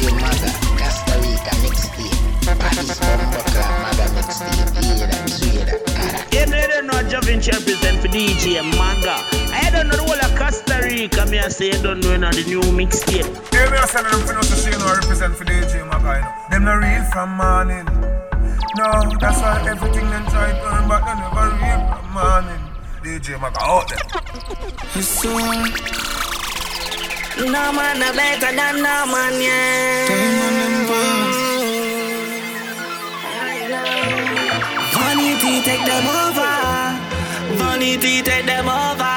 DJ Maga, Costa Rica mixtape. Paris Bumbucker, Maga mixtape. Yeah, that's weird. You know, you don't know Javinci represent for DJ Maga. I don't know the whole of Costa Rica. Me I say you don't know the new mixtape. Yeah, me I say them for no to see no represent for DJ Maga. You know. Them not real from morning. No, that's why everything them try to earn, but they never real from morning. DJ Maga out there. So, No man no better than no man, yeah. Vanity take them over. Vanity take them over.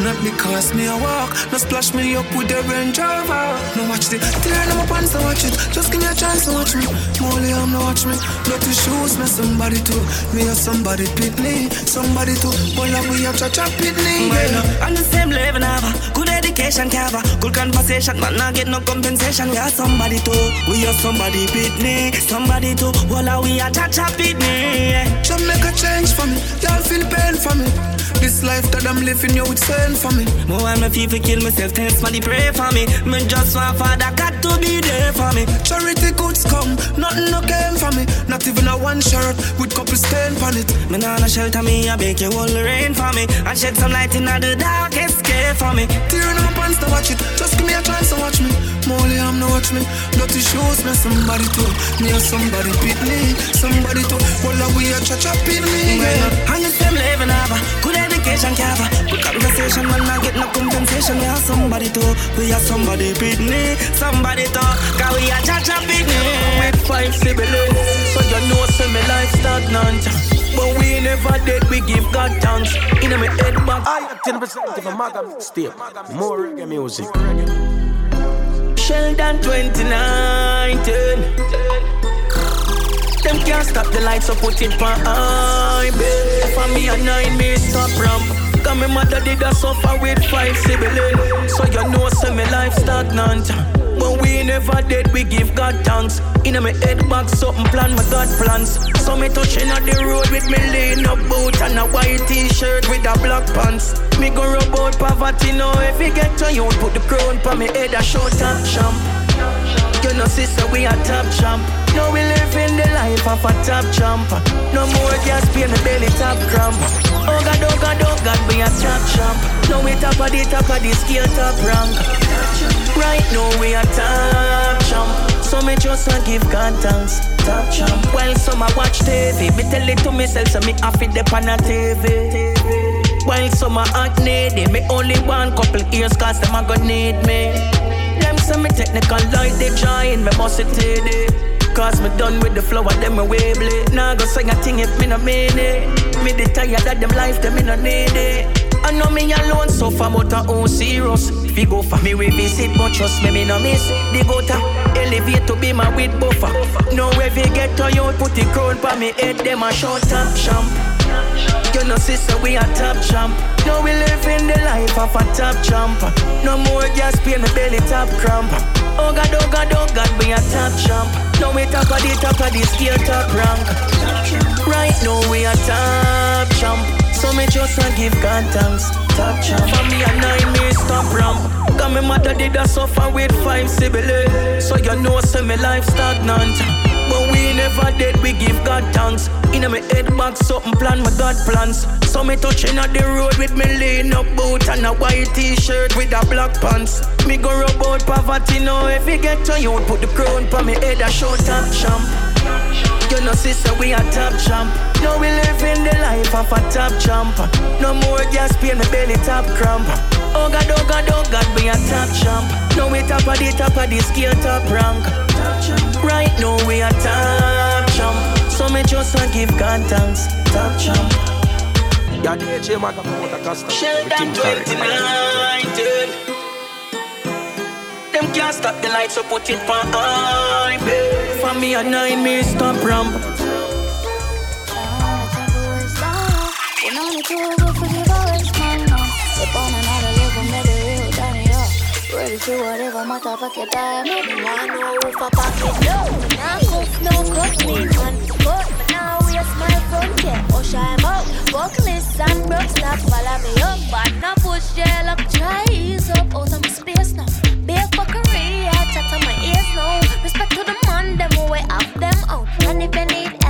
Not because me a walk, no splash me up with the Range Rover. No watch the tear my pants, no watch it. Just give me a chance to watch me. Molly, I'm no watch me. Dirty shoes, me somebody too. Me a somebody pit me, somebody too. Well, we have cha cha pit me. Yeah. On uh, the same level, never. Good education, cover. Good conversation, but not get no compensation. We are somebody too. We are somebody beat me. Somebody too. Well, uh, we are cha cha beat me. Just make a change for me. Y'all feel pain for me. This life that I'm living, you it's pain for me. More when my for kill myself, tell somebody pray for me. Me just want Father God to be there for me. Charity goods come, nothing no came for me. Not even a one shirt with couple stain on it. Me nah no shelter me, I beg you all rain for me. And shed some light in the darkest cave for me. Tear in my pants to watch it. Just give me a chance to watch me. Molly, I'm no watch me. Dirty shoes, me somebody too. Me or somebody beat me. Somebody too. Well, we a cha cha beat me. Yeah. And the same level, never. Education, cover. Good conversation, man, I get no compensation. We are somebody to, We are somebody beat me. Somebody too. Cause we are cha cha beat me. With five siblings, so you know say me life start stagnant. But we never dead, we give God thanks. In my head back, I am 10% of a maga mixtape. More reggae music. Sheldon 2019. Them can't stop the lights, so put it on high. For me and nine, me stop ramp. Cause me mother did a suffer with five siblings. So you know, say me life stagnant. But we never dead, we give God thanks. In my head back, something plan, my God plans. So me touching on the road with me lean up boot and a white t-shirt with a black pants. Me go out poverty now. If you get to you, put the crown on me head, a show top champ. You know, sister, we a top champ. Now we live in the life of a top champ. No more gas, pain, the belly top cramp. Oh God, oh God, oh God, we a top champ. Now we top of the top of the scale, top rank. Right now we a top champ. So me just a give God thanks, top champ. While some a watch TV, me tell it to myself, so me have it up on a TV. While some a act needy, me only one couple years, cause them a gonna need me. Them say me technical like they join, me must it. Cause me done with the flow of them way blade. Nah go sing a thing if me no mean it. Me the tired of them life, them me no need it. I know me alone suffer, but I own serious. You go for me revisit, but trust me, me no miss. The go to uh, elevate to be my with buffer. No if you get to you, put the crown pa me head, them a short uh, top champ. You know, sister, we a top champ. Now we live in the life of a top champ. No more gas, pain, my belly top cramp. Oh God, oh God, oh God, we a top champ. Now we top of the top of the scale, top rank. Right now we a top champ. So me just a give God thanks, top champ. For me a nine, me stop ramp. Cause me mother did a suffer with five siblings. So you know, say me life stagnant. Never dead, we give God thanks. In my head back, something plan, my God plans. So me touching at the road with me lean up boot and a white t-shirt with a black pants. Me go rub out poverty now. If you get to you, put the crown on me head, a show top champ. You know, sister, we a top champ. Now we live in the life of a top champ. No more gas, pain, my belly top cramp. Oh God, oh God, oh God, we a top champ. Now we top of the top of the scale, top rank. Right now we a top champ. So me just a give God thanks, top champ. Yeah, DJ Maga promote a custom. Sheldon 2019. Them can't stop the lights, so put it on high, babe. For me a nine, me stop ramp. You know me too good for give a man. Step on if you whatever my top I get die Me want no roof up pocket No, nah cuff, no cuff me. Man But now we are my front yeah oh, Push I'm out Bucklist and broke stop Follow me up. But now push jail up Try ease up. Out of my space now Big fuckery. I chat on my ears no Respect to the man Them way up them out. And if you need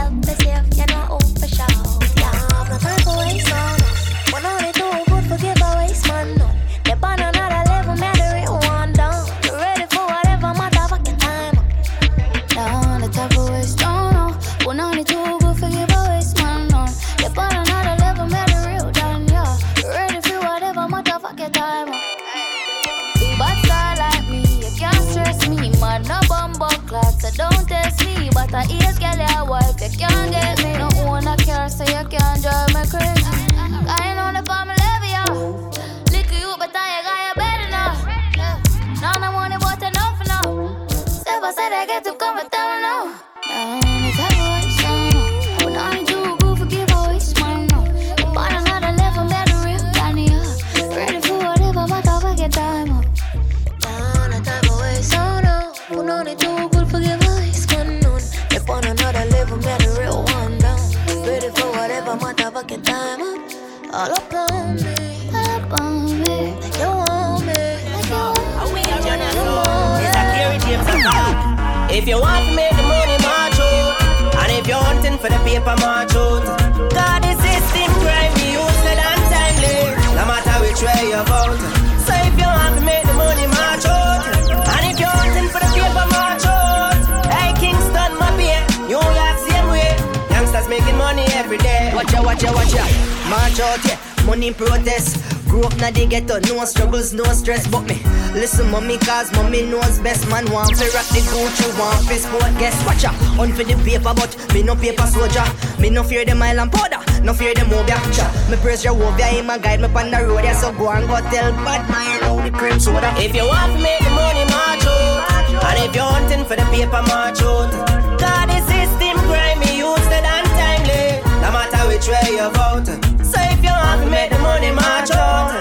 ghetto, no struggles, no stress. But me, listen, mommy, cause mommy knows best. Man, want to rock the Gucci, want to sport. Guess, watch ya. On for the paper, but me no paper soldier. Me no fear them island powder, no fear them mobia. Cha, me praise Jehovah, him a guide me on the road. Yeah, so go and go tell bad man how the cream soda. If you want to make the money, march out. And if you're hunting for the paper, march out. God, the system grind me, you said untimely. No matter which way you vote. So if you want to make the money, march out.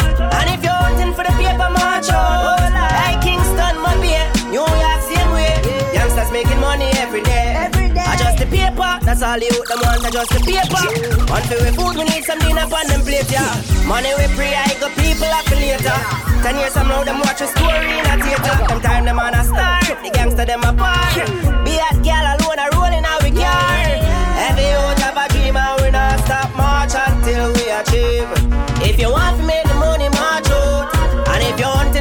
For the paper, march out. Hey, Kingston, my beer. New York, same way. Youngsters making money every day. Adjust the paper, that's all you them want, adjust the paper. On for we food, we need some dinner on them plate, yeah. Money we free, I got people up later. Ten years from now, them watch a story in a theater. Them time them on a star, the gangster them apart. Be a girl alone, a rolling out we car. Every youth have a dream and we not stop march until we achieve. If you want to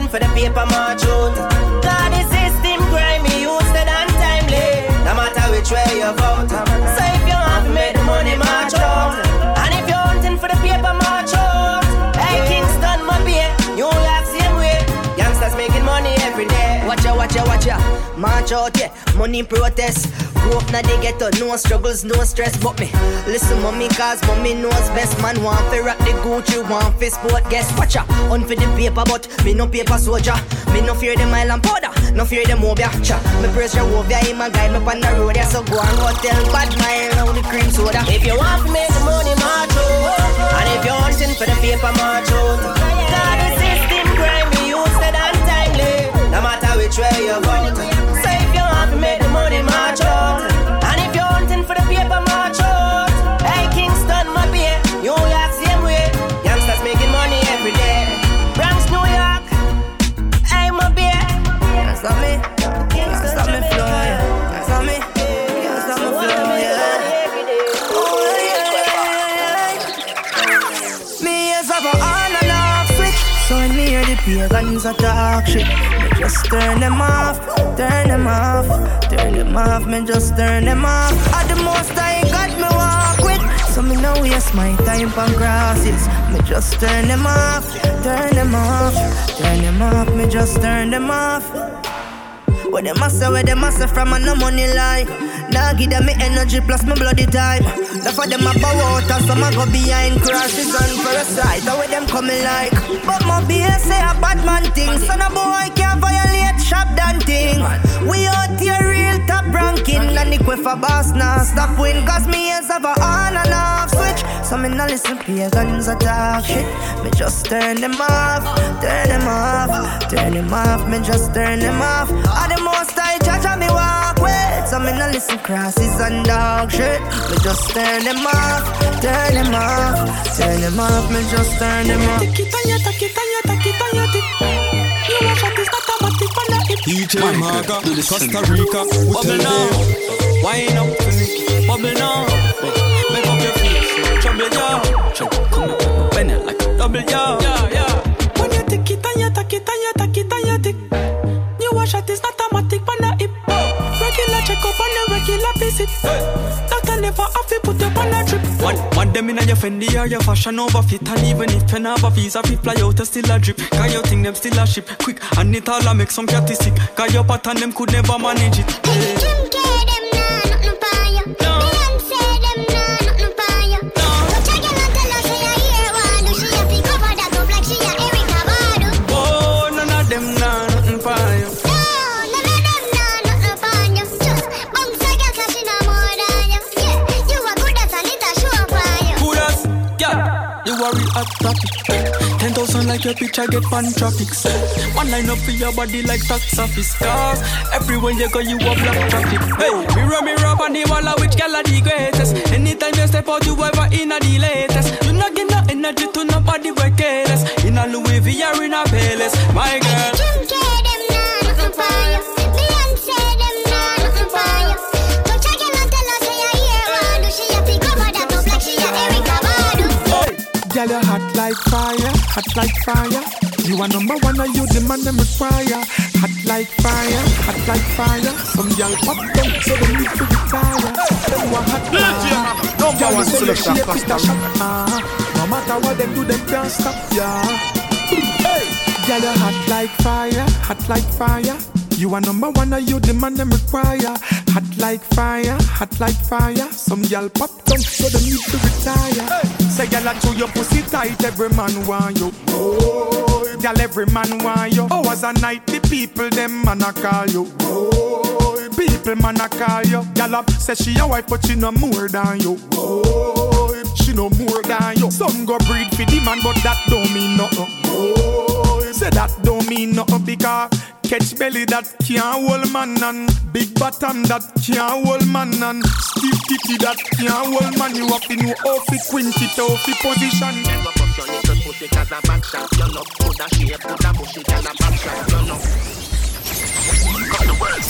for the paper, march out. God, the system grind me, you said untimely. No matter which way you vote. So if you to make the money, march out. And if you're hunting for the paper, march out. Hey, Kingston, my beer. New York, same way. Youngsters making money every day. Watch ya, watch ya, watch ya. March out, yeah. Money protest. Grew up na the ghetto, no struggles, no stress. But me, listen, mommy, cause mommy knows best. Man, want to rock the Gucci, want for sport. Guess, watch ya. On for the paper, but me no paper soldier. Me no fear them island powder, no fear them mobia. Cha, me praise Jehovah, him a guide me on the road. Yeah, so go and go tell bad man how the cream soda. If you want to make the money, march out. And if you're hunting for the paper, march out. God, the system grind me, you said untimely. No matter which way you vote. Me hear the pagans a talk shit, me just turn them off, turn them off, turn them off. Me just turn them off. At the most I ain't got me walk with. So me no waste my time on crosses. Me just turn them off, turn them off, turn them off. Me just turn them off. Where them a say, where them a say from a no money Nah give them me energy plus my bloody time. Therefore them a bow out and some a go behind crashes for a side How where them coming like But my BS say a bad man thing. Son of boy can't violate shop done thing We out here real top ranking And the quiff a boss now stop win Cause me ears have a on and off switch So me no listen pagans a talk shit Me just turn them off, turn them off Turn them off, me just turn them off All the most I judge and me walk with So me no listen crosses and dog shit Me just turn them off, turn them off Turn them off, me just turn them off DJ Maga, Costa Rica, we Bubble tell now, them. wine up, bubble now. Make up your face, trouble ya. Come on, bend it like a double ya. Yeah, yeah. When you tick it and you tack it and you tack it and you tick, you wash it is automatic on the hip. Check up on the regular visit. Doctor never have to put you on a trip. One, one them in your Fendi or your fashion over fit And even if you never visa fit fly out, you still a drip. Cause you think them still a ship. Quick, and it all a make some catty sick. Cause your pattern them could never manage it. Yeah. Your picture get fan traffic so One line up for your body like tax office cars Everywhere you go you have black traffic. Hey, mirror mirror on the wall which girl are the greatest? Anytime you step out you ever in a the latest? You not get no energy to nobody work careless. In a Louis V or in a Palace My girl Girl, you hot like fire, hot like fire. You are number one, and you the man them require. Hot like fire, hot like fire. Some girl pop them, so they need to retire. Them want hot fire. Girl, you say you shape it a shot. Ah, no matter what them do, them can't stop. Yeah. Hey, girl, you hot like fire, hot like fire. You are number one, and you the man them require. Hot like fire, hot like fire. Some y'all pop down, so them need to retire. Say y'all to your pussy tight, every man want you. Oh, y'all every man want you. Oh, Hours a night, the people them man a call you. Oh, people man a call you. Y'all up say she a wife, but she no more than you. Oh, she no more than you. Some go breed for the man, but that don't mean nothing. Oh, say that don't mean nothing because. Catch belly that can't hold man and big bottom that can't hold man and stiff titty that can't hold man. You have to know how to quint it, how to position. Never bust your little pussy 'cause a back shot, you know. Put a shape, put a bushy, tell a back shot, you know. Got the words,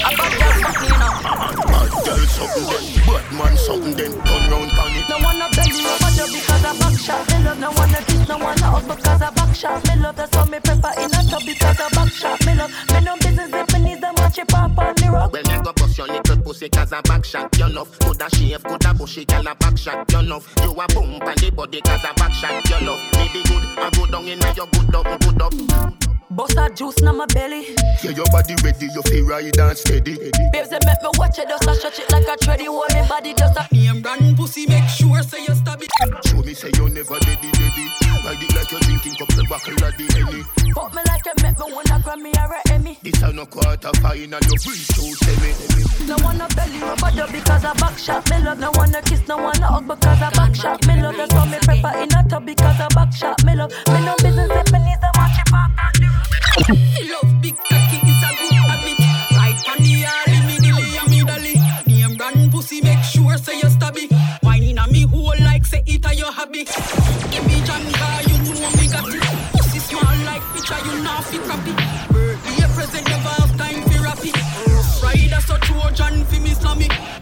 A bad girl something, you know. Bad girl something then, bad man something then, turn round on it. No wanna belly over you because a back shot. Me love no wanna kiss, no wanna hug because a back shot. Me love that's how me prefer in a tub because a back shot. Me love me no business if me need them watch it pop on the rock. Well, you go bust your little pussy 'cause a back shot, you know. Coulda shave, coulda bushy, girl a back shot, you know. You a bump on the body 'cause a back shot, you know. Me be good, I go down in your good up, good up. Bust a juice na my belly. Yeah, your body ready, you feel ride and steady. Babes, they make me watch it, just a stretch it like a treadie. Hold me body just a name brand pussy, make sure say you stab it. Show me say you never ready, ready. Ride it like you're drinking couple buckle of the Henny. Fuck me like you make me wanna Grammy or a Emmy. This a no quarter fine and you breathe so semi. No wanna belly rubber dub because a back shot. Me love no wanna kiss, no wanna hug because I back shot. Me love that's how me prefer in a tub because I back shot. Me love me no business if me need to watch it pop on the Love big cocky is a good habit. Right on the alley, me me dolly. Name brand pussy, make sure say you stab it. Whining on me whole like say it a your hobby. Give me janga, you know me got it. Pussy like picture, you not fit copy. Birthday present, never have time for rapid. Rider so Trojan fi me slammy.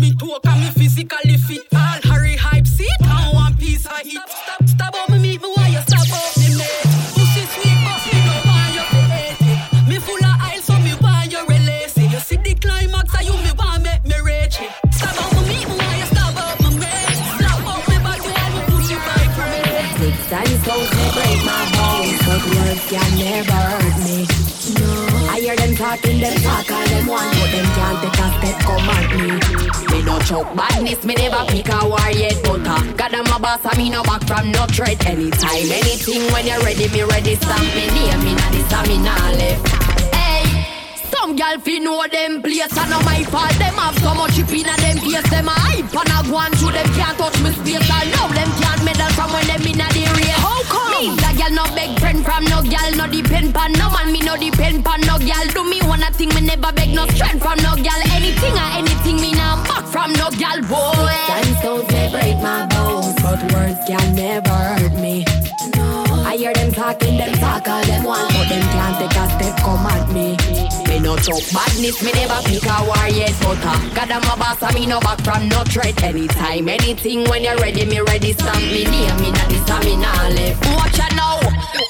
Me toe, can me physically fit. All hurry hype seat, and one piece I hit. Stop, stop on me, meet me why you stop up me mate. Pussy sweet, but me no want you to hate it. Me full of aisle, so me want you release it. You see the climax, and you me want make me reach it. Stop on me, meet me why you stop up my mate. Slap up me body while me pussy vibrate. Six times they break my bones, but words can never talking, them talk all them want, but them can't take a step come at me. Me no choke badness, me never pick a war yet, but uh, God I'm a boss, and me no back from no threat. Anytime, anything when you're ready, me ready. Stamp me name, me nah this, me nah left. Hey. Some gal fi know them place and not my fault. Them have so much chip in them face. Them a hype and a go on through them can't touch me space. I know them can't medal from when them inna the race. How come? Me the gal no from no gal, no depend pan no man. Me no depend pan no gal. Do me one thing me never beg no strength from no gal. Anything or anything me nah back from no gal boy. Time stones may break my bones, but words can never hurt me. No. I hear them talking, them talk all them want, but them can't take a step come at me. Me no talk badness, me never pick a war yet, but uh, God I'm a boss, me no back from no threat. Anytime, anything, when you're ready, me ready, stamp me near me, not this me nah left. Watch out now,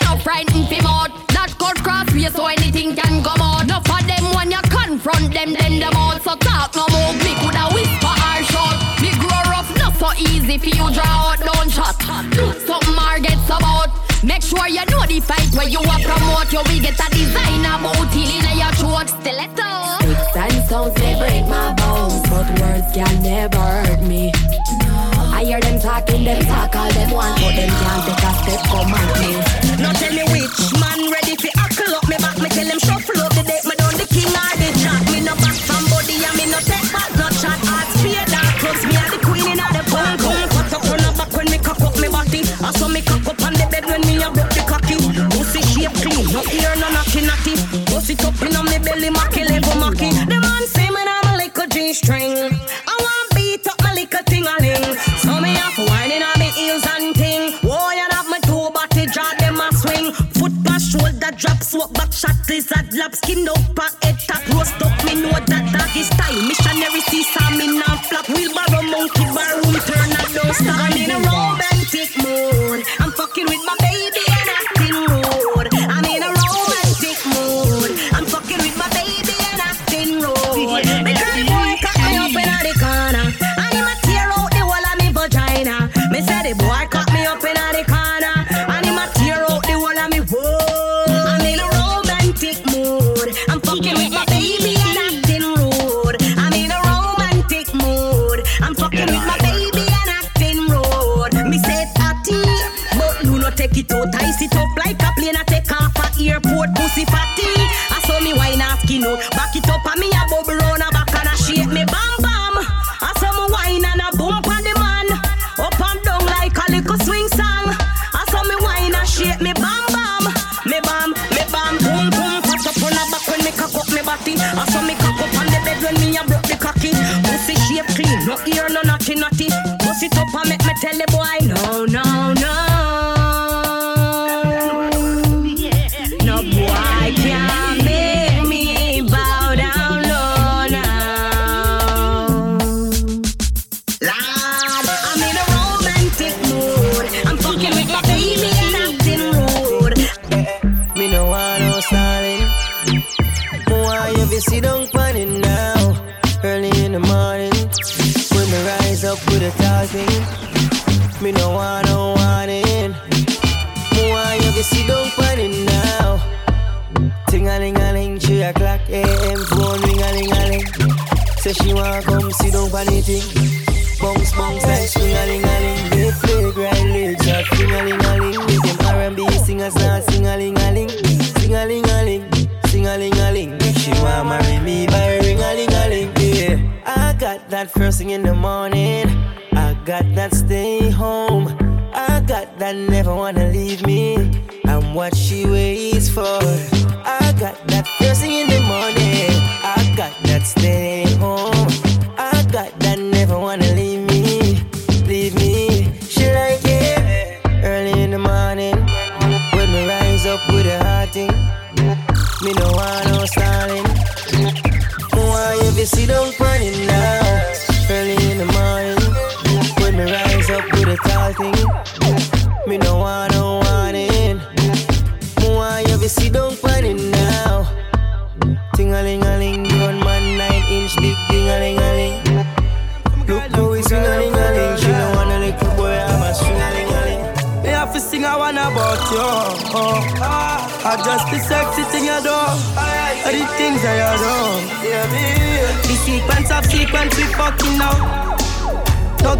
no frightened fi mouth, that cut cross way, so anything can come out. No for them when you confront front them, then them also talk no more. Me coulda whisper or shout. Me grow rough, not so easy for you draw out, don't shot. Do something or get about. Make sure you know the fight where you are promote. You will get a designer booty in your throat. Stiletto. Sticks and stones they break my bones, but words can never hurt me. I hear them talking, them talk all them want, but them can't take a step come my me. Now tell me which man ready fi huckle up me back. Me tell him shuffle up I saw me cock up on the bed when me a broke the cocky. Pussy shape clean, no ear no knocky knocky. Bust it up inna me belly, macky level macky. The man say me I'm a little G string. I want beat up my little ting a ling. So me have whining on me heels and ting. Whoa, you have my two body draw them a swing. Foot pass shoulder drop, swap back shot lizard lap skin up pack head tap roast up. Me know that doggy style. Missionary see saw me now flap. Wheelbarrow monkey bar room turn a stop. I'm in a romantic mood.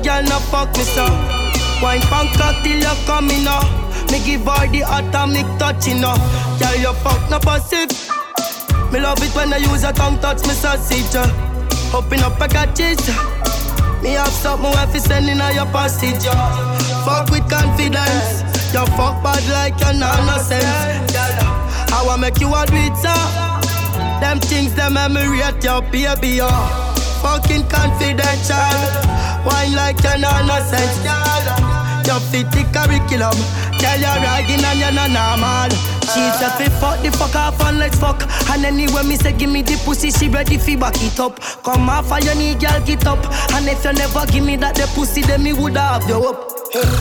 Girl no fuck me so. Wine punk till you coming now. Me give her the atomic touch you know. Girl you fuck no passive. Me love it when I use a tongue touch me sausage. uh. Open up a catches. Me have something if you send in your passage. uh. Fuck with confidence. You fuck bad like you're nonsense. I wanna make you a pizza. Them things them memorate your baby. Uh. Fucking confidential. Wine like you're nonsense. You fit the curriculum. Tell you ragging and you're not normal. She said, fi fuck the fuck off and let's fuck. And anyway, me say, give me the pussy, she ready fi back it up. Come off and you need girl, get up. And if you never give me that, the pussy, then me woulda have you up.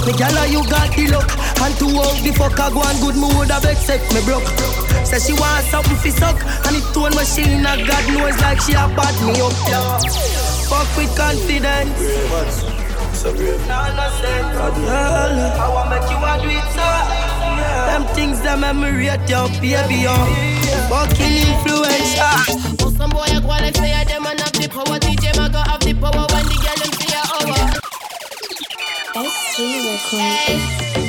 Me gala, you got the luck. And to out the fuck, I go on good mood, I accept me broke. Say she want something fi suck. And it tone machine, I God knows like she a bad me up, yeah. Fuck with confidence. Nah, no sense. I want make you a do it, so. Them things that memory at your baby, yo. Fucking influence, ah. Oh, some boy, I go like say, I them and have the power. DJ Maga have the power when the girl them say, oh. SG Records.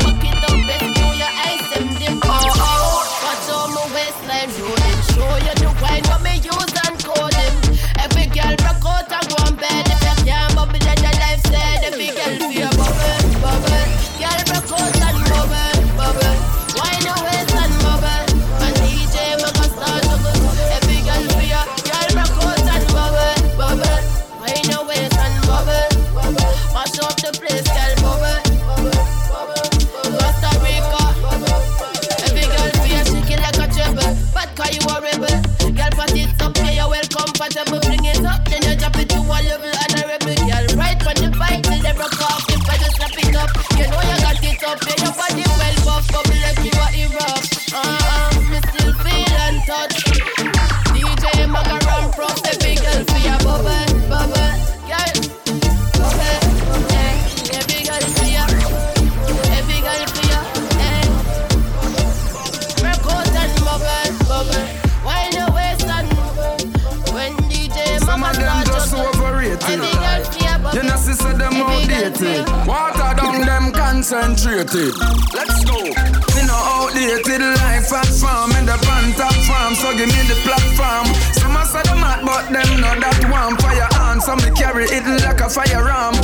concentrated. Let's go. Me no outdated life at farm in the pan top farm, so give me the platform. Some a say them hot, but them know that one fire on. Some me carry it like a firearm.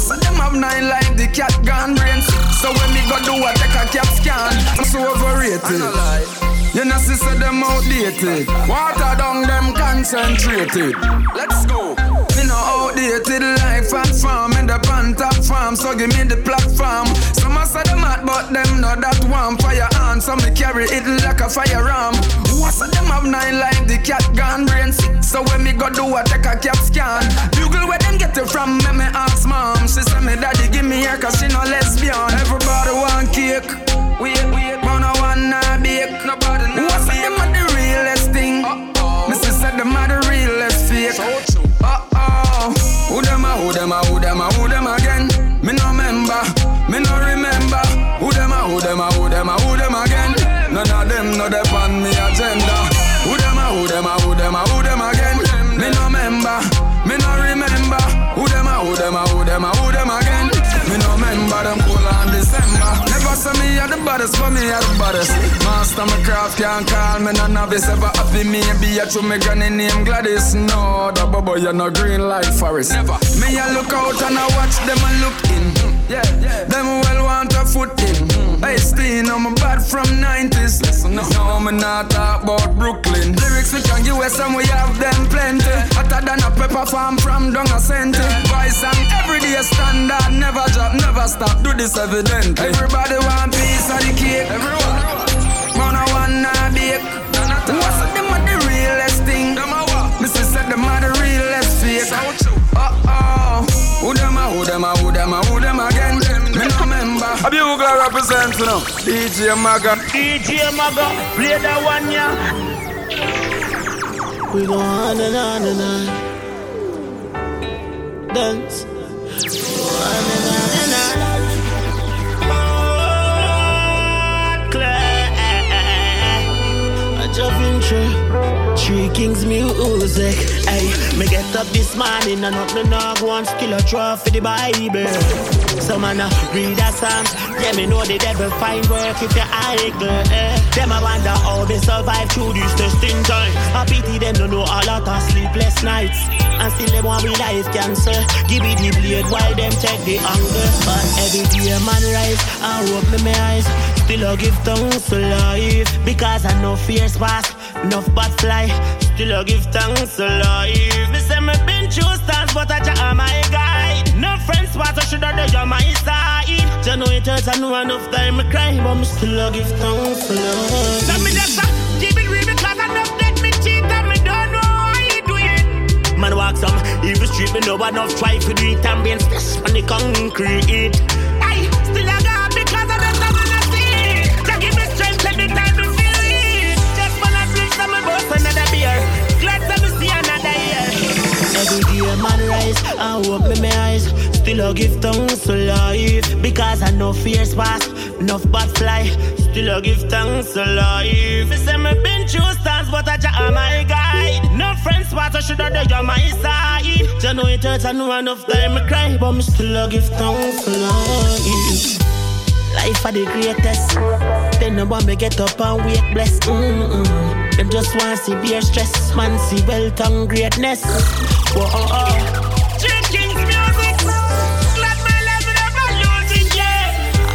Say them have nine like the cat gun brains? So when me go do a take a cap scan, I'm so overrated. You know, sister, them outdated. Water down, them concentrated. Let's go. No life at farm in the pan top farm, so give me the platform. Some a say them hot, but them not that one fire on. So me carry it like a firearm. A them have nine like the cat gun brains? So when me go do a take a cap scan, Google where them get it from. Me me ask mom, she say me daddy give me here 'cause she no lesbian. Everybody want cake. We, wait, baddest, but me are the baddest. Master my craft can't call me no novice. Ever happy me be a true me granny name Gladys. No, the bubble you no green like forest. Never. Me I look out and I watch them and look in. Yeah, yeah. Them well want a foot in. Hey, Steen, I'm a bad from 90s. Listen up. No, me not talk about Brooklyn. Lyrics we can US and we have them plenty. Hotter than a pepper farm from down a center. Voice and everyday standard. Never drop, never stop. Do this evidently. Everybody want piece of the cake. Everyone. Man, I want to bake. What's up, them are the realest thing? Missy said them are the realest fake. Uh oh. Who them a, who them a, who them a, who them again? Me no remember. A bugle represent, you know. DJ Maga. DJ Maga, play that one, yeah. We go on and on and on. Dance. Go on and on and on. I jump in tree. Three kings music. Hey, me get up this morning and not me not go and still a draw for the Bible. Some man a read a psalm, yeah me know the devil find work if you idle. Eh. Them I wonder how they survive through this testing time. I pity them don't know a lot of sleepless nights. And still they want me life cancer. Give me the blade while them take the anger. But every day man rise, I open my eyes. Still I give thanks to life because I know fears past. Enough bad fly, still I give thanks to life. Me say me been through stars, but I just my guide. No friends, but I should have done on my side. You know it hurts, I know enough time me cry, but me still I give thanks to life. Let me just keep it real because I know that me cheat and me don't know how you do it. Man walk some evil street, me know enough try to do it and be on the concrete. I still I Every day man rise, I open my eyes. Still I give thanks to life because I know fears past. Enough bad fly, still I give thanks to life. Me say me been through stars, but I just my guide. No friends, but I should have done on my side. You know it hurts, I know enough time me cry, but me still I give thanks to life. Life are the greatest. They no want me get up and wake blessed. Mm-mm. Them just want to see beer stress, man see wealth and greatness. Whoa, oh, oh. Drinking music, let my level never lose it, yeah.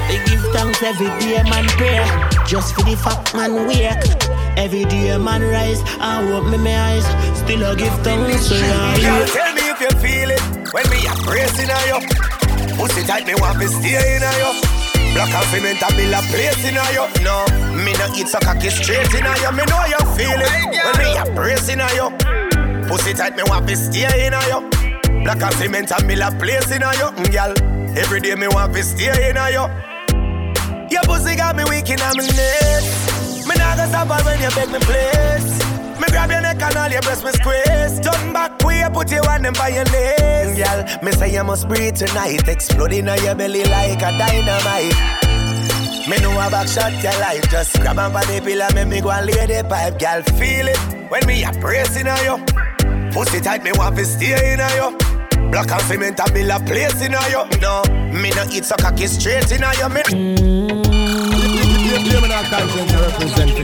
They give thanks every day, man pray. Just for the fact, man wake. Every day, man rise. I open me my eyes. Still I give thanks to Girl, life. tell me if you feel it when me a pressing on you. Pussy tight, me want to stay in you. Black and cement a build a place in you. No, me no eat so cocky straight in you. Me know you feel it when me a pressing on you. Pussy tight, me want to stay in you. Black and cement a build a place in on you, mm, girl. Every day me want to stay in on you. Your pussy got me weak in my neck. Me nah go stop her when you beg me place. Me grab your neck and all your breast me squeeze. Turn back, we put you on them by your legs. Girl, me say you must breathe tonight. Exploding on your belly like a dynamite. Me know a back shot your life. Just grab on the pillar, make me go and lay the pipe. Girl, feel it when me a pressing on you. Pussy tight, me want to stay in on you. Black and cement a build a place in on you. No, me no eat so cocky straight in on you. Me. Mm.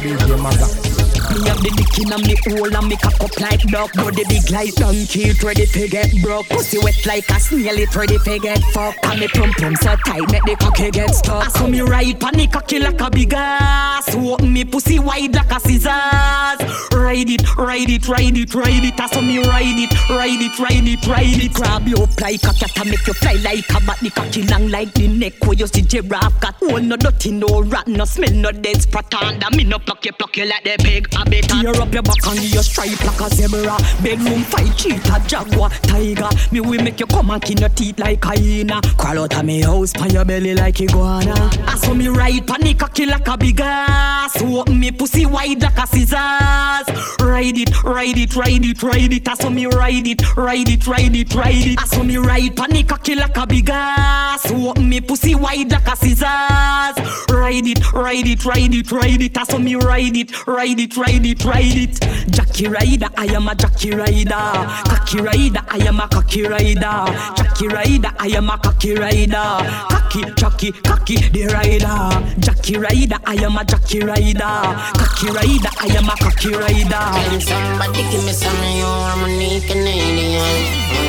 Play me not conscience to represent the DJ Maga. Me have the dick in me hole and me cock up like duck Body big like donkey, it ready to get broke. Pussy wet like a snail, it ready to get fucked. And me pump pump so tight, make the cocky get stuck. I saw me ride pan the cocky like a big ass. Open me pussy wide like a scissors. Ride it, ride it, ride it, ride it. I saw me ride it, ride it, ride it, ride it. Grab you up like a cat and make you fly like a bat. The cocky long like the neck where you see giraffe got. Oh no dirty, no rat, no smell, no dead spot. And me no pluck you, pluck you like the pig a Tear up your back and give you stripe like a zebra Bedroom fight, cheetah, jaguar, tiger Me will make you come and kill your teeth like hyena Crawl out of me house, pan your belly like iguana I saw me ride pan the cocky like a big ass Open me pussy wide like a scissors Ride it, ride it, ride it, ride it I saw me ride it, ride it, ride it, ride it I saw me ride pan the cocky like a big ass Open me pussy wide like a scissors Ride it, ride it, ride it, ride it I saw me ride it, ride it, ride it, ride it. Jackie rider, I am a Jackie rider. Cocky rider, I am a cocky rider. Jackie rider, I am a cocky rider. Cocky, Jackie, cocky, the rider. Jackie rider, I am a Jackie rider. Cocky rider, I am a cocky rider. Can somebody give me some of your money, Canadian?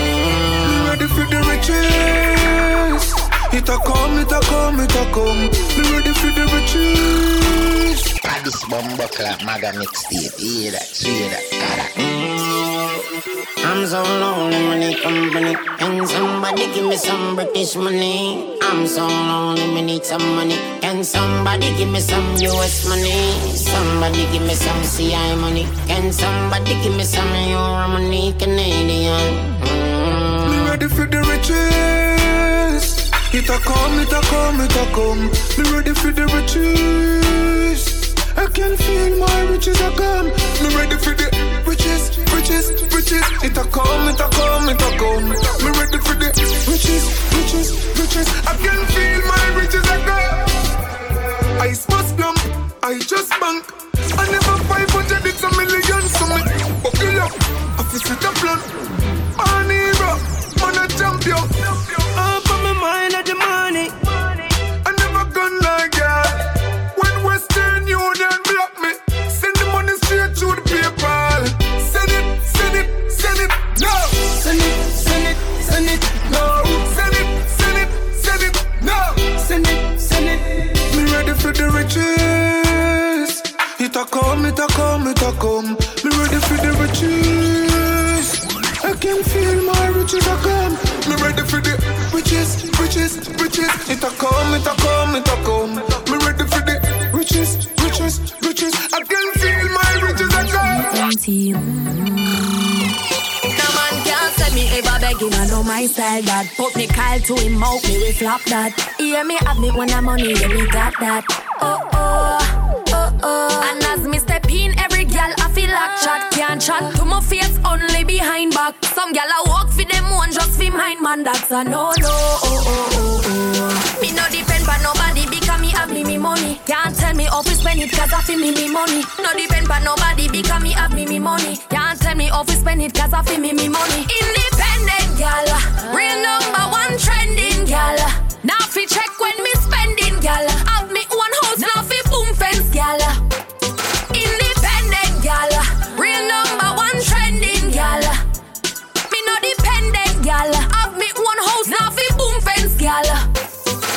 ready for the riches. It a come, it a come, it a come. Me ready for the riches. This bumbo clap maga mixtape. Hear that, hear that, gotta. I'm so lonely, money company. Can somebody give me some British money? I'm so lonely, me need some money. Can somebody give me some US money? Somebody give me some CI money. Can somebody give me some Euro money, Canadian? Mm. Me ready for the riches. It a come, it a come, it a come. Me ready for the riches. I can feel my riches are come. Me ready for the riches, riches, riches. It a come, it a come, it a come. Me ready for the riches, riches, riches. I can feel my riches are come. I must plump, I just bank. I never 500, it's a million. So me buckle up, I feel set a plan. Man hero, man a champion. it a come, it a come, it a come. Me ready for the riches. I can feel my riches a come. Me ready for the riches, riches, riches. It a come, it a come, it a come. Me ready for the riches, riches, riches. I can feel my riches a come. No man can say me ever begging. I know my style that put me call to him out. Me we flop that. Hear me have me when I'm money, yeah me got that. Oh oh oh And as me step in, every gal I feel like uh. chat Can't chat to my face, only behind back. Some gal I walk for them one, just for mine man. That's a no no, oh oh oh oh. Me no depend on nobody because me have me me money. Can't tell me how to spend it cause I feel me me money. No depend on nobody because me have me me money. Can't tell me how to spend it cause I feel me me money. Independent gal Real number one trending gal. Now fi check when me spending gal. Have me gal Independent gal Real number one trending gal Me no dependent gal Have me one house now fi boom fence gal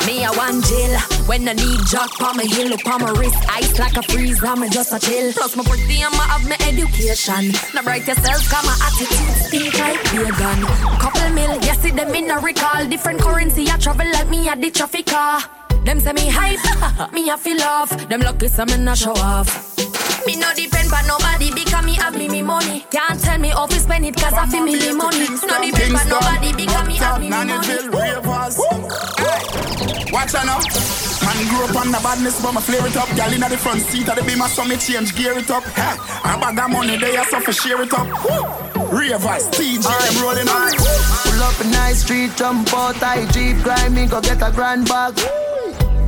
me a one jail when I need jock on my heel, look on my wrist, ice like a freeze, I'm just a chill. Plus my pretty my have my education. Now bright yourself, got my attitude stink like vegan. Couple mil, yes, see them in a recall. Different currency, I travel like me at the traffic car. Them say me hype, me a feel off. Them lucky some in a show off. Me no depend on nobody because me have me me money. Can't tell me how to spend it cause I feel me me money. No depend on nobody because me have me me money. Watch out now. Man grew up on the badness, but me flare it up. Girl in the front seat of the beamer, so me change gear it up. Ha, a bag of money there, so for share it up. Ravers, TG, I'm rolling on. Pull up in nice street, jump out, I Jeep, grind me, go get a grand bag.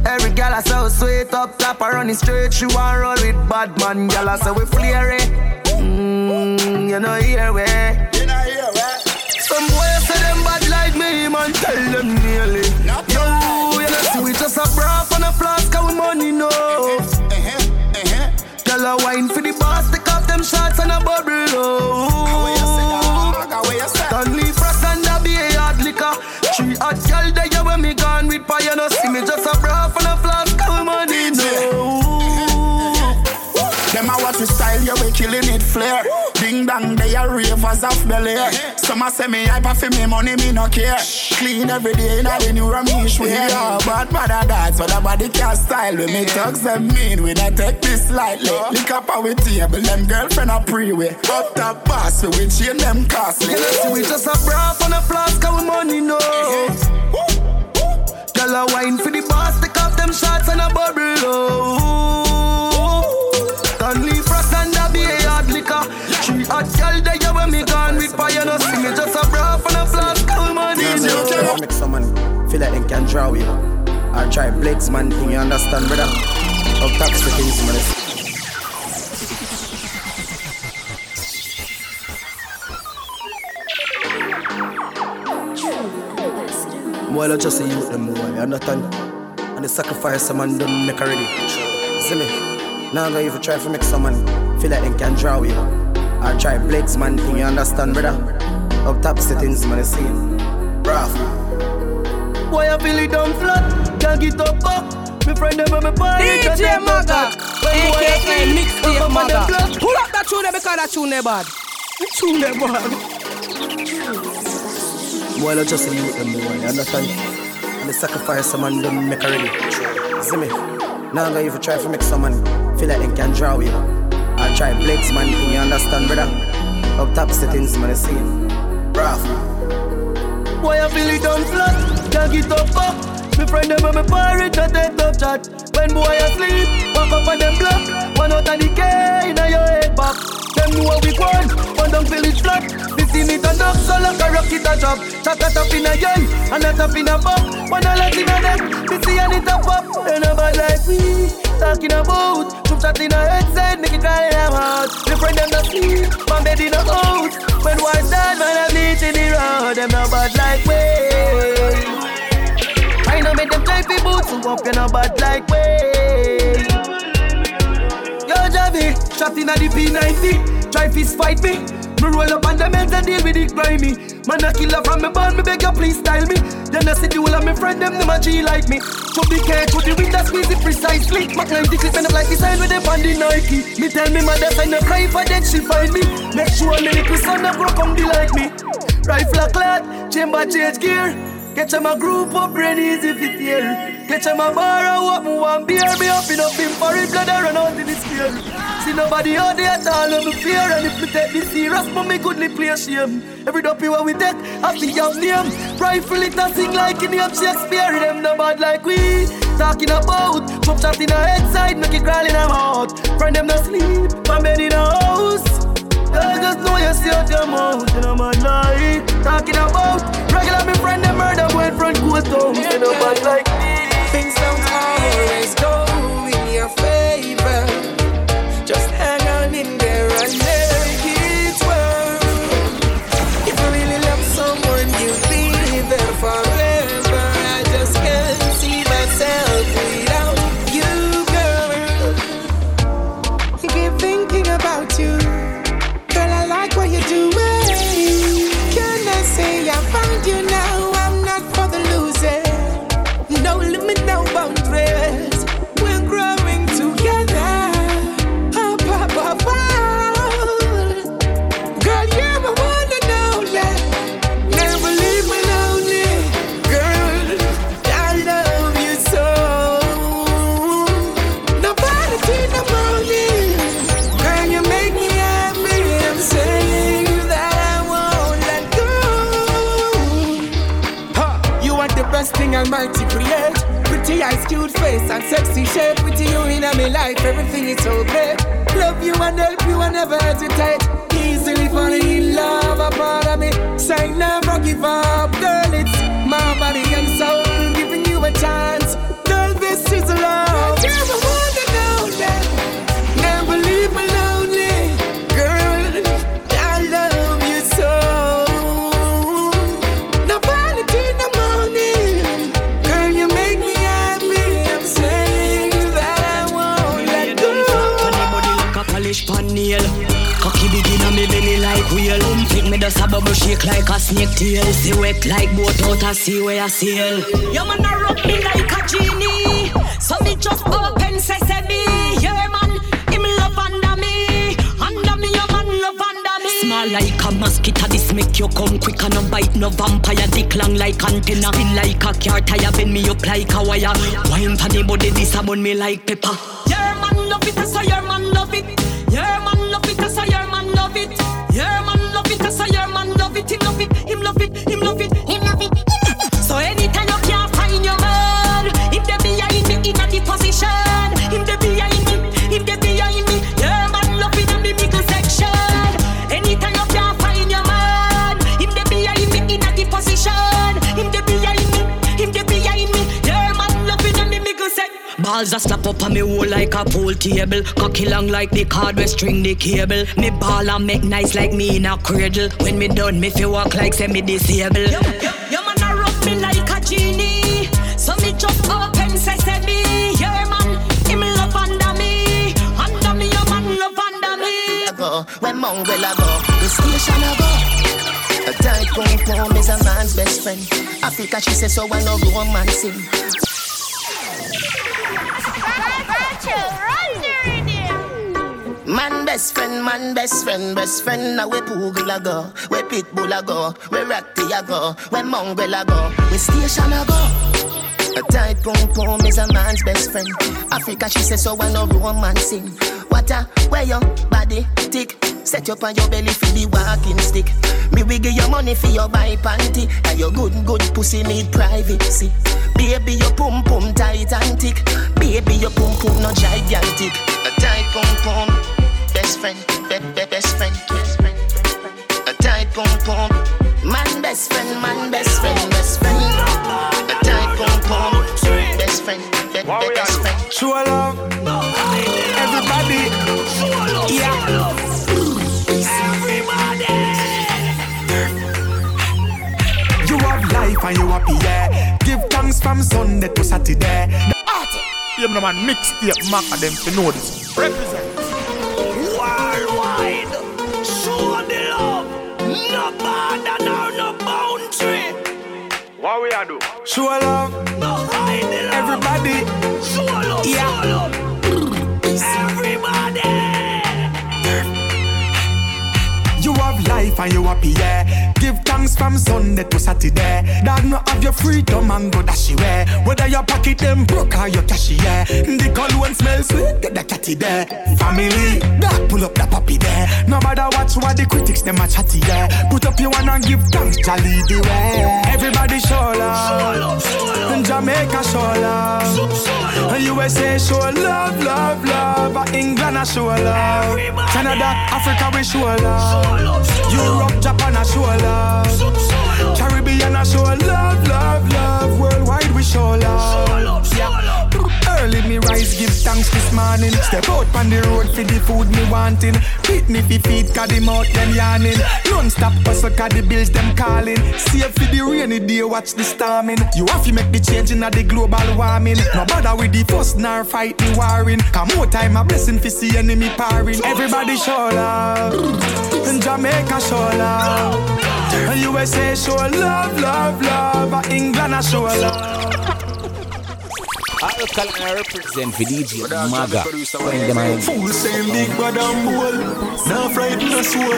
Every gal I so sweet up top, I running straight, she want roll with bad man. Gal I say we flare it. Mm, you know here we. You know here we. Some boys say them bad like me, man, tell them nearly. Yo, you know see we just a bra on a flask, and we money no. Gal a wine for the boss, take off them shots and a bubble. Oh. Stanley Frost and a be a hard liquor. Three hot gal there when me gone with fire, no see me just a bra on a flask, and we money no. Them a watch we style, yeah, we killing it flare. Ding dong, they are ravers of Bel Air. Some a say me hyper for me money, me no care. Clean every day, now the new Ramesh we yeah, but mother that's what the body can style. We me thugs them mean, we not take this lightly. Lick up our table, them girlfriend a pre-way. Up top boss, we we chain them costly. You see we just a bra on a flask, and we money no. Girl a wine for the boss, take off them shots and a bubble. Oh. Three hot gal there when me gone with fire, no see me just a bra on a flask, and we money no. Make someone feel like they can draw you. Or try Blake's man thing, you understand, brother? Up top the things, man. Boy, I just say you them boy, you understand? And the sacrifice some man done make already. See me? Now go even try to make someone feel like they can draw you. Or try Blake's man thing, you understand, brother? Up top the things, man, you see? Bruh. Boy, I feel it down flat, can't get up up. Me friend them and me party, DJ them no Maga, chat. When boy I aka sleep, we Mixtape come on Maga. Pull up that tune there because that tune there bad. Tune them bad. Boy, I just say you them boy, you understand? And the sacrifice some man done make already. See me? Now go even try to make someone feel like they can draw you. Or try Blake's man thing, you understand, brother? Up top the things, man, you see? Bruh. Boy, I feel it down flat, can't get up up. Me friend them and me party, chat and tough chat. When boy asleep, walk up on them block. One out of the K in your head back. Them know what we want, one down feel it flat. This in it and up, so like a rocket a drop. Chat a tap in a yell, and a tap in a bop. One a let in a neck, this see and it pop. And a bad like we, talking about. Group chat in a headset, it cry them out. Me friend them not sleep, man bed in a house. When white dad, man bleach in the road. Them no bad like we. I know make them try fi boots and walk in bad like way. Yo, Javi, shot in a the P90, try fist fight me. Me roll up on the meds and deal with it grimy. Man a killer from me born, me beg you please style me. Then I see the whole of me friend them, them a G like me. So be careful, the window squeeze it precisely. Mac 90 clip end up like the sign with them on the Nike. Me tell me mother sign no cry for that she find me. Make sure me little son a grow come be like me. Rifle a clot, chamber change gear. Catch him a group up, brain easy fit here. Catch him a borrow what me want beer. Me up in him for it, blood I run out in the scale. See nobody out there at all, no me fear. And if me take this serious, but me couldn't play shame. Every dopey what we take, I think of name. Rifle it sing like in the Shakespeare. Them no bad like we. Talking about, pop shot in a head side, make it crawl in a mouth. Friend them no sleep, my bed in a house. I just know you see out your mouth and I'm a Talking about Regular me friend them murder boy front cool town Say nobody like me Things don't always thinking about you Girl, I like what you're doing. Can I say I face, and sexy shape. With you in my life, everything is great. Love you and help you and never hesitate. Easily falling in love, a part of me. Say never give up, girl. Bubble shake like a snake tail. See wet like boat out a sea where I sail. Your man a rub me like a genie. So me just open sesame. Yeah, man, him love under me. Under me, your man love under me. Small like a mosquito, this make you come quick and no bite no vampire. Dick long like antenna, spin like a car tire, bend me up like a wire. Wine for the body, this a me like pepper. Your man love it, so your man Balls a slap up on me hole like a pool table. Cocky long like the card where string the cable. Me ball and make nice like me in a cradle. When me done, me feel walk like semi disabled. Your man a rub me like a genie. So me just open sesame. Your man, him love under me. Under me, your man love under me. go, when mongrel I go, the station I go. A tight pom pom is a man's best friend. Africa, she says so I no romancing. Man best friend, man best friend, best friend. Now we poogle a go, we pitbull a go, we ratty a go, we mongrel a go, we station a go. A tight pom pom is a man's best friend. Africa, she says so I no romancing. What a where your body tick. Set up on your belly for the walking stick. Me we give you money for your buy panty. And your good good pussy need privacy. Baby, your pum pum tight and thick. Baby, your pum pum no gigantic. A tight pum pum, best friend, be, be, best friend, best friend. A tight pum pum, man best friend, man best friend, best friend. A tight pum pum, best friend, be, be, best friend. True love, everybody. Yeah. Everybody You have life and you happy, yeah. Give thanks from Sunday to Saturday. Yeah, man, mixtape, Mac, and them to know this. Represent. Worldwide, show the love. No border, no, no boundary. What we are do? Show love, No hiding love. everybody. Show love, Yeah. show love. Everybody. Life and you happy, yeah. Give thanks from Sunday to Saturday. Dog not have your freedom and go dash way. Whether your pocket them broke or your cash, yeah. The cologne smell sweet, get the catty there. Family, God pull up the puppy there. No matter watch what the critics them a chatty, yeah. Put up your one and give thanks, jolly the way. Everybody show love, in Jamaica show love, and USA show love, love, love. England I show love, Canada, Africa we show love, Europe, Japan I show love, Caribbean I show love, love, love. Worldwide we show love. Yeah. Early me rise, give thanks this morning. Step out on the road for the food me wanting. Beat me fi feet, cause the mouth them yawning. Don't stop hustle, cause the bills them calling. Save for the rainy day, watch the storming. You have to make the change in the global warming. No bother with the fuss, nor fight the warring. Come more time, a blessing fi see enemy parring. Everybody show love. In Jamaica show love. USA show love, love, love. England I show love. Alcal I represent for DJ Maga. When them I Fool saying big brother and bold. Now frighten the soul.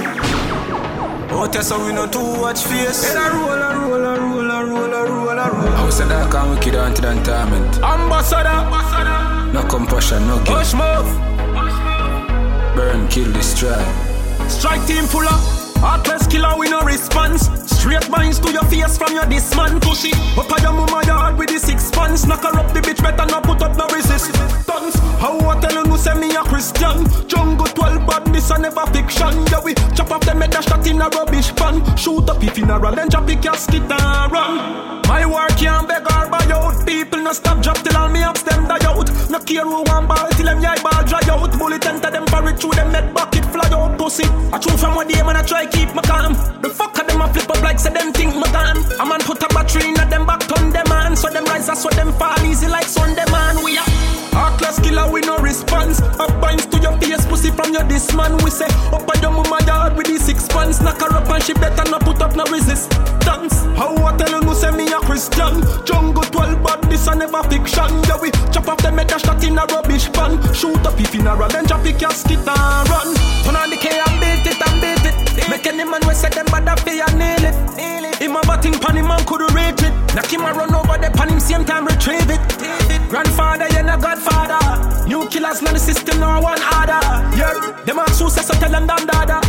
Out here so we no too watch face. And I roll, I roll, I roll, I roll, I roll, I roll. I was a dark and wicked until the entertainment. Ambassador. No compassion, no guilt. Push move. Burn, kill, destroy. Strike team full up. Heartless killer, with no response. Straight minds to your face from your this man pussy. Up on your mama yard with the six pants. Knock her up the bitch, better not put up no resistance. How I tell you, say me a Christian. Jungle 12 bad, this a never fiction. Yeah, we chop off them head a shot in a rubbish pan. Shoot up if funeral, then drop the casket and run. My work can't beg or buy out. People no stop drop till all me ups them die out. No care who one ball till them eye ball dry out. Bullet enter them it through them head bucket fly out pussy. I true from one day man I try keep my calm. The fuck of them a flip up like say them think my gone. A man put a battery in them back turn them on. So them rise so them fall easy like Sunday man. We are heartless killer we no response. Up binds to your face pussy from your this man. We say up on your mama yard with the six pants. Knock her up and she better not put up no resistance. How I tell you no say me a Christian. Jungle 12 bad this a never fiction. Yeah we off them head a shot in a rubbish pan. Shoot up if funeral then drop the casket and run. Turn on the K and beat it and beat it. Make any man we say them bad a feel and nail it. Him a batting pan him man could reach it. Knock him a run over the pan him same time retrieve it. Grandfather you no godfather. New killers not the system no one order. Yeah, them ask say so tell them damn dada.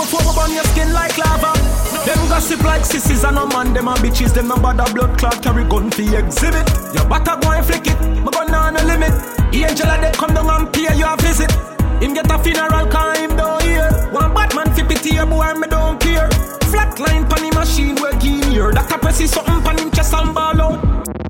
Before we burn your skin like lava. Gossip like sissies and no man, them a bitches, them no bother blood clot carry gun for exhibit. Your batter go and flick it, my gun on a limit. Angel they come down and pay you a visit. Him get a funeral car, him don't hear. One Batman fi pity a boy, me don't care. Flatline pan the machine we here. That a press something pan him chest and ball out.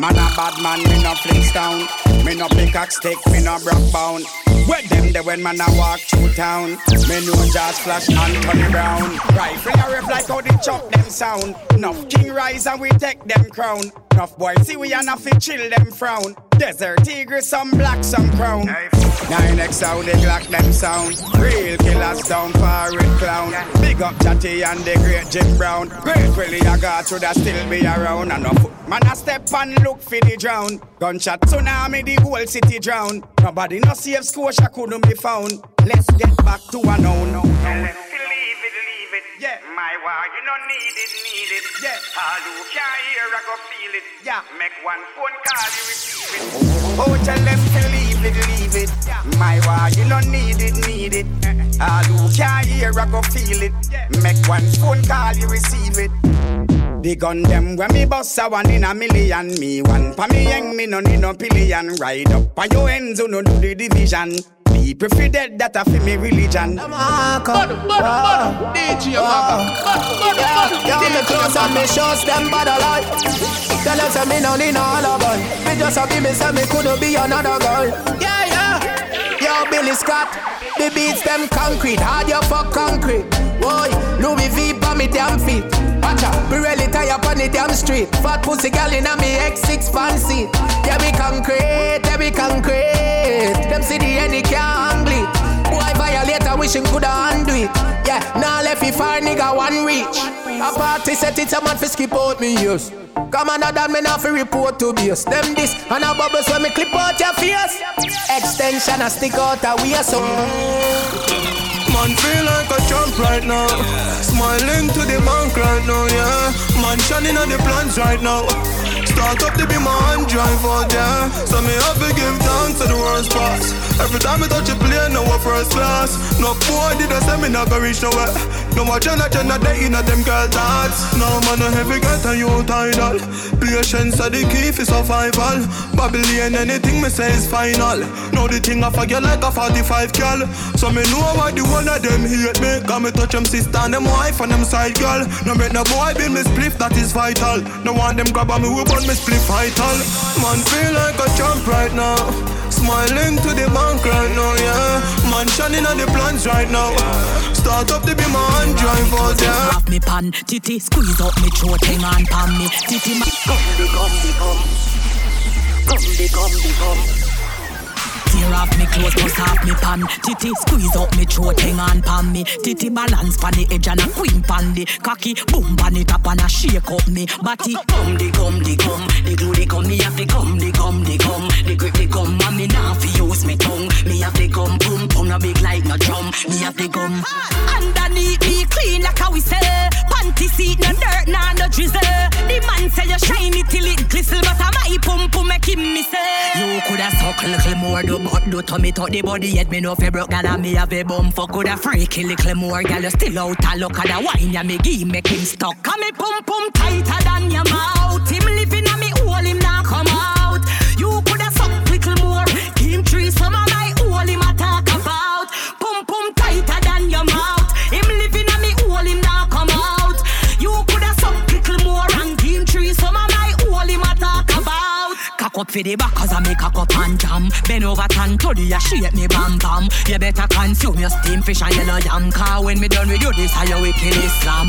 Man a bad man, me no Flintstone. Me no pickaxe stick, me no brock bound. Where them the when man a walk through town. Me no just flash and Tony Brown. Rifle a rip like how they chop them sound. Nuff king rise and we take them crown. Nuff boy see we and fi chill them frown. Desert eagle, some black, some crown. Nine X how they glock them sound. Real killers down red clown. Big up Chatty and the great Jim Brown. Great Willie I got to that still be around. And no man a step and look for the drown. Gunshot tsunami the whole city drown. Nobody no safe Scotia couldn't be found. Let's get back to a no no. Yeah. My war, you don't need it, need it. Yeah. All who can hear, I go feel it. Yeah. Make one phone call, you receive it. Oh, tell them to leave it, leave it. My war, you don't need it, need it. Uh-uh. All who can hear, I go feel it. Make one phone call, you receive it. The gun them when me bust a one in a million Me one pa me yang me no need no pillion Ride up on your ends who no do the division People feel dead that I fi me religion Yeah, me close and me shows them bad alive. Tell them say me no need no other boy. Me just a be me say me couldn't be another girl. Yeah, yeah. Yo, Billy Scott, the beats them concrete, hard you fuck concrete. Boy, Louis V pa me damn feet. Watch out, me really tired on the damn street. Fat pussy gal in a me X6 fancy. Yeah, me concrete, yeah, me concrete. Them see the any can't handle it. Boy violate, I wish him coulda undo it. Yeah, now left it far nigga one reach. A party set it a man fi skip out me ears. Come on, that me fi report to base. Them this and a bubbles when me clip out your face. Extension a stick out a way so. Man feel like a champ right now. Smiling to the bank right now, yeah. Man shining on the plans right now. Start up to be my hand drive out there. So me have to give thanks to the worst pass. Every time I touch a plane, no first class. No boy did I say me go reach nowhere. No watch on a Jenna day in a them girl thoughts. No man a heavy get a you tidal. Patience are the key for survival. Babylon anything me say is final. Know the thing I forget like a 45 girl. So me know why the one of them hate me. Got me touch them sister and them wife and them side girl. No make no boy build me spliff that is vital. No want them grab on me we burn me spliff vital. Man feel like a champ right now. Smiling to the bank right now, yeah. Man shining on the plans right now. Start up to be my hand drive out, yeah. Off me pan, titty squeeze up me throat, hang on pan me, titty ma. Come the come the come, come the come the come. Tear off me clothes, bust off me pan. Titty squeeze up me throat, hang on pan me. Titty balance pan the edge and a queen pan the Cocky. Boom pan it up and a shake up me Body. Come the come the come The glue the come, me have the come the come the come The grip the come and me now fi use me tongue. Me have the come boom boom no big like no drum. Me have the gum. Underneath me clean like how we say. Panty seat no dirt nah no drizzle. The man say you shine it till it glisten But I my pum pum make him miss You coulda suck little more do but do to me to the body head me no fi broke gal me have a bum. Fuck coulda freaky little more gal you still out a look at the wine ya me give make him stuck Come me pum pum tighter than your mouth. Him living a me hole him now come out up for the back cause I make cock up and jam. Bend over tan to the shape me bam bam. You better consume your steam fish and yellow yam Cause when me done with you this how you wicked Islam.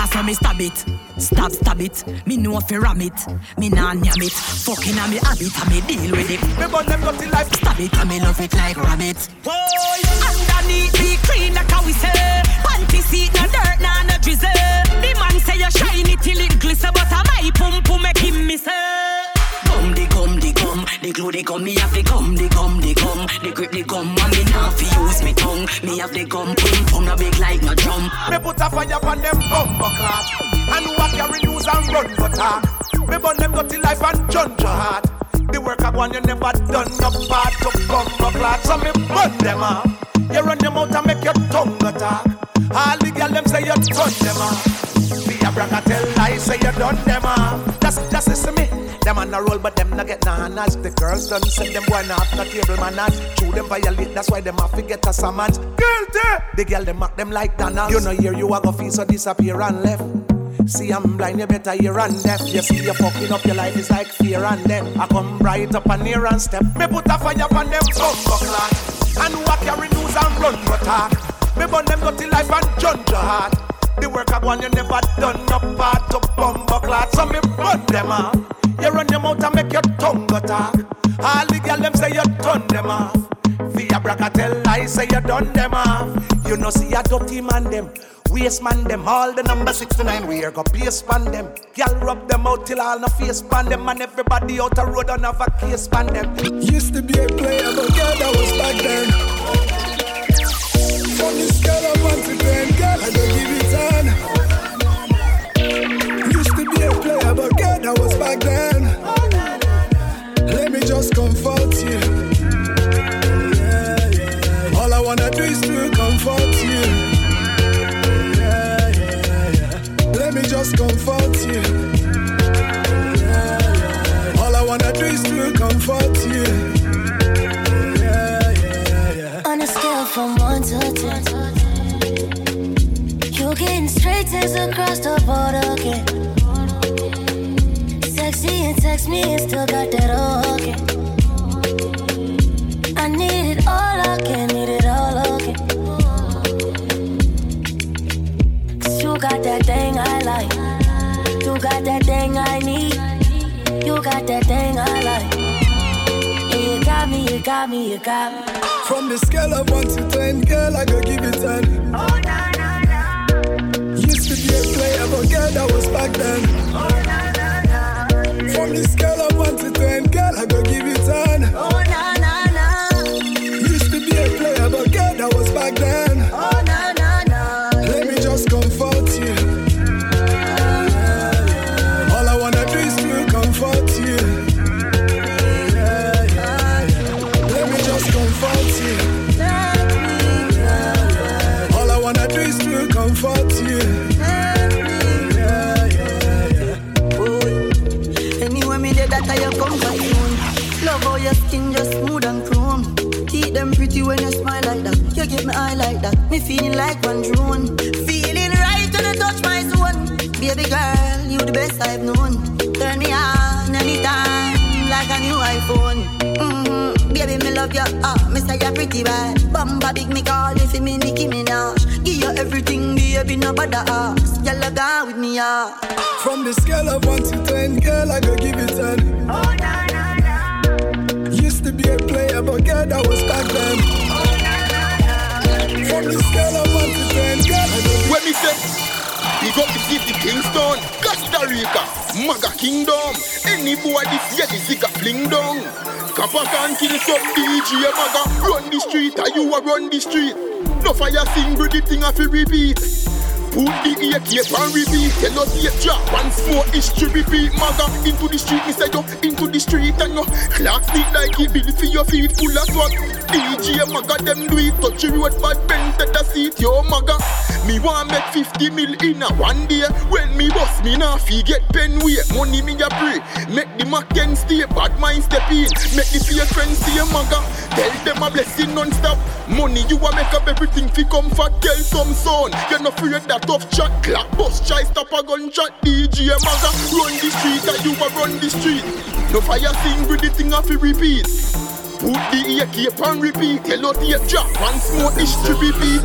I saw me stab it, stab stab it. Me know fi ram it, me nah yam it. Fucking a me habit and me deal with it. Me burn them dirty life Stab it and me love it like rabbit. Underneath me clean like how we say Panty seat no dirt nah no drizzle. The man say you shine it till it glisten But I my pum pum make him miss it Gum the gum the gum, the glue the gum, me have the gum the gum the gum, the grip the gum, and me now fi use me tongue. Me have the gum, pum pum, no big like no drum. Me put a fire on them bumper clap And what carry news and run for talk. Me burn them dirty life and judge your heart. The work of one you never done no part to bumper clap So me burn them up. You run your mouth and make your tongue attack. All the girl them say you turn them up. Be a bragga tell lies say you done them off Just, just listen me them on a roll, but them not get nanas. The girls done send them boy not no table manners. Chew them violate, that's why them have to get a summons. Guilty. The girl them mock them like Donna. You know here you are, go feel so disappear and left. See I'm blind, you better hear and deaf. You see you're fucking up your life is like fear and death. I come right up and near and step. Me put a fire on them bumper clock. And who a carry news and run for talk. Me burn them dirty life and judge your heart. The work I one you never done no part to bumper clot. So me burn them off. You run your mouth and make your tongue go talk. All the girl them say you turn them off. Via braga tell lies say you done them off. You know see a dirty man them. Waste man them, all the number 69 we are go place pan them. Girl rub them out till all no face pan them and everybody out the road and have a case pan them. Used to be a player, but girl, that was back then. From the scale of one to girl, I don't give it player, but girl, that was back then. Let me just comfort you. Yeah, yeah. All I wanna do is to comfort you. Yeah. Let me just comfort you. All I wanna do is to comfort you. On a scale from one to ten, you're getting straight text across the board again. Sexy and text me and still got that okay. I need it all again, need it all again. Cause you got that thing I like. You got that thing I need. You got that thing I like. And you got me, you got me, you got me. From the scale of one to ten, girl, I go give it ten. Used to be a player, but girl, that was back then promise, girl, I want it to end. Girl, I go give it on. Oh, na, na, na. Used to be a player, but girl, that was back then. Oh, na, na, na. Let me just comfort you. Yeah. All I wanna do is to comfort you. Yeah, yeah, Let me just comfort you. All I wanna do is to comfort you. Feeling like one drone. Feeling right when I touch my zone. Baby girl, you the best I've known. Turn me on anytime like a new iPhone. Mm-hmm. Baby, me love you. Ah, uh, me say you're pretty bad. Bamba big me call if you me Nicki Minaj. Give you everything, baby, no bother ask. Y'all go with me, yeah. From the scale of one to ten, girl, I go give you ten. Oh, nah, nah, nah. Used to be a player, but girl, that was back then. From the scale of one to ten, girl, When me say, big up the city, Kingston, Costa Rica, Maga Kingdom. Any boy this year, this is a fling down. Kappa can kill some DJ Maga. Run the street, or you a run the street. No fire sing, bro, the thing I fi repeat. Put the AK and repeat. Tell us the drop once more history repeat. Maga into the street, me say yo into the street and yo clock speed like he built for your feet full of swag. DJ Maga them do it touch road bad bend to the seat yo Maga. Me want make 50 mil in a one day. When me boss me nah fi get pen way. Money me a pray. Make the Mac 10 stay bad mind step in. Make the fear friends stay Maga. Tell them a blessing non-stop. Money you a make up everything fi comfort. Tell some son you're not afraid that tough chat clap bus try stop a gunshot DJ Maga run the street and you a run the street no fire sing with the thing I fi repeat Put the AK and repeat. Tell out the drop once more history repeat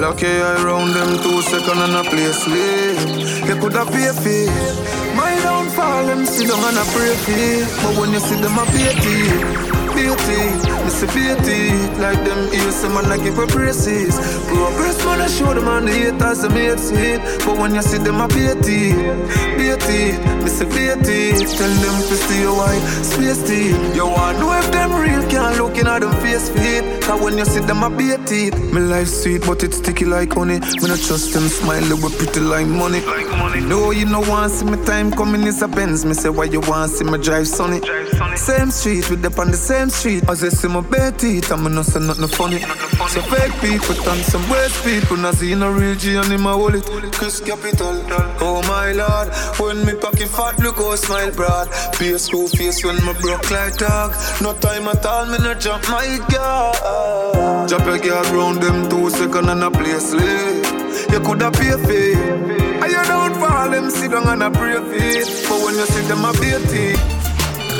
Lucky I round them two second and a place sleep You coulda pay for My downfall them sit down and a pray for But when you see them a pay to beauty, see beauty. Like them ears, some man I give her praises Progress man I show them on the haters them hate it. But when you see them a beauty, beauty see beauty, tell them to stay away Space tea, you want know if them real Can't look in at them face feet? Cause when you see them a beauty Me life sweet but it's sticky like honey. When I trust them smile, they were pretty like money. No, you know want see me time coming is a Benz. Me say why you want see me drive sunny? Same street, we up on the same street. As I see my bare teeth, I'm not say nothing funny. So fake people turn some waste people. Not see no real G and in my wallet Chris Capital, oh my lord. When me pocket fat, look how smile broad. Be a school face when me broke like dog. No time at all, me no jump my God. Drop your girl round them two second and a place sleep You coulda pay fee And you don't fall, them? Sit down and a pray fee But when you see them a beauty